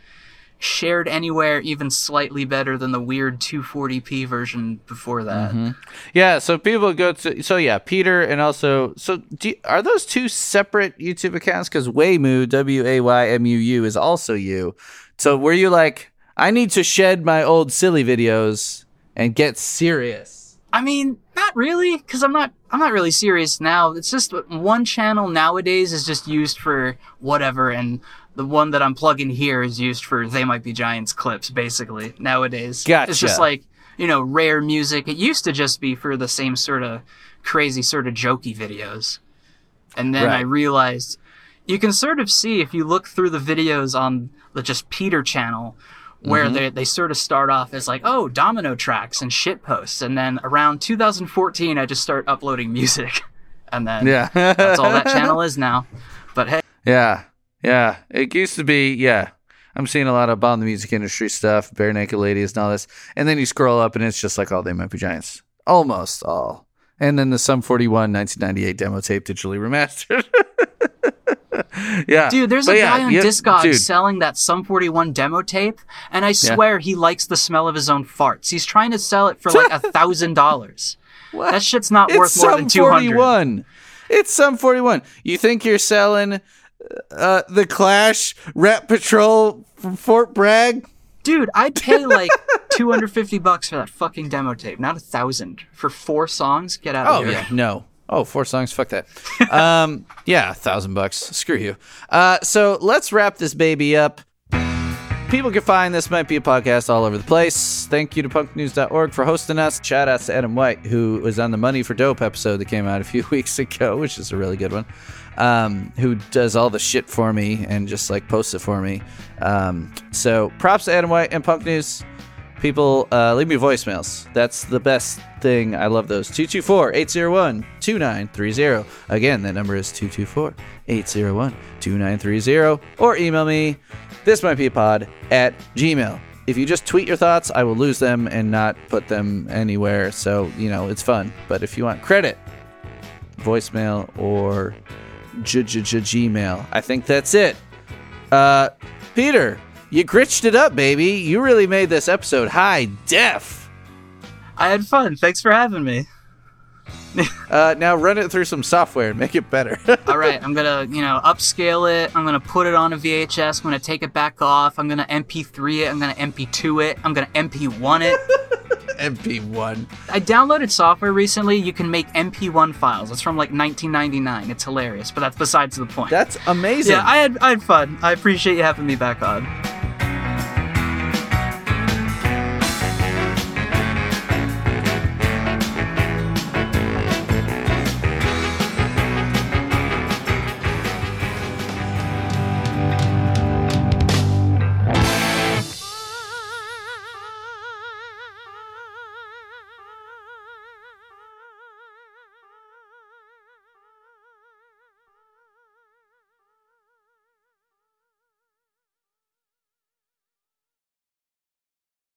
shared anywhere even slightly better than the weird 240p version before that. Mm-hmm. Yeah, so people go to so yeah, Peter and also so do you- are those two separate YouTube accounts? Because Waymu W A Y M U U is also you. So were you like, I need to shed my old silly videos and get serious? I mean, not really, because I'm not. I'm not really serious now. It's just one channel nowadays is just used for whatever, and the one that I'm plugging here is used for "They Might Be Giants" clips. Basically, nowadays, Gotcha. it's just like you know, rare music. It used to just be for the same sort of crazy, sort of jokey videos, and then I realized you can sort of see if you look through the videos on the just Peter channel where Mm-hmm. they they sort of start off as like oh domino tracks and shit posts and then around 2014 I just start uploading music and then Yeah. that's all that channel is now but hey Yeah, yeah. It used to be, yeah. I'm seeing a lot of about the music industry stuff, bare naked ladies, and all this. And then you scroll up, and it's just like all they might be giants, almost all. And then the Sum 41 1998 demo tape digitally remastered. yeah, dude there's But a yeah, guy on you- Discog dude, selling that Sum 41 demo tape and I swear he likes the smell of his own farts he's trying to sell it for like a thousand dollars that shit's not It's worth more than 200 41. It's Sum 41. You think you're selling uh, the Clash Rat Patrol from Fort Bragg? Dude, I'd pay like 250 bucks for that fucking demo tape, not a thousand for four songs. Get out of here. Oh here. yeah, no. Oh, four songs. Fuck that. um, yeah, a thousand bucks. Screw you. Uh, so let's wrap this baby up. People can find this might be a podcast all over the place. Thank you to punknews.org for hosting us. Shout outs to Adam White, who was on the Money for Dope episode that came out a few weeks ago, which is a really good one. Um, who does all the shit for me and just like posts it for me. Um, so props to Adam White and Punk News. People, uh, leave me voicemails. That's the best thing. I love those. 224 801 2930. Again, that number is 224 801 2930. Or email me, this might be a pod, at gmail. If you just tweet your thoughts, I will lose them and not put them anywhere. So, you know, it's fun. But if you want credit, voicemail or Gmail. I think that's it. Uh, Peter, you gritched it up, baby. You really made this episode high def. I had fun. Thanks for having me. Uh, now run it through some software and make it better. All right, I'm gonna, you know, upscale it. I'm gonna put it on a VHS. I'm gonna take it back off. I'm gonna MP3 it. I'm gonna MP2 it. I'm gonna MP1 it. MP1. I downloaded software recently. You can make MP1 files. It's from like 1999. It's hilarious, but that's besides the point. That's amazing. yeah, I had I had fun. I appreciate you having me back on.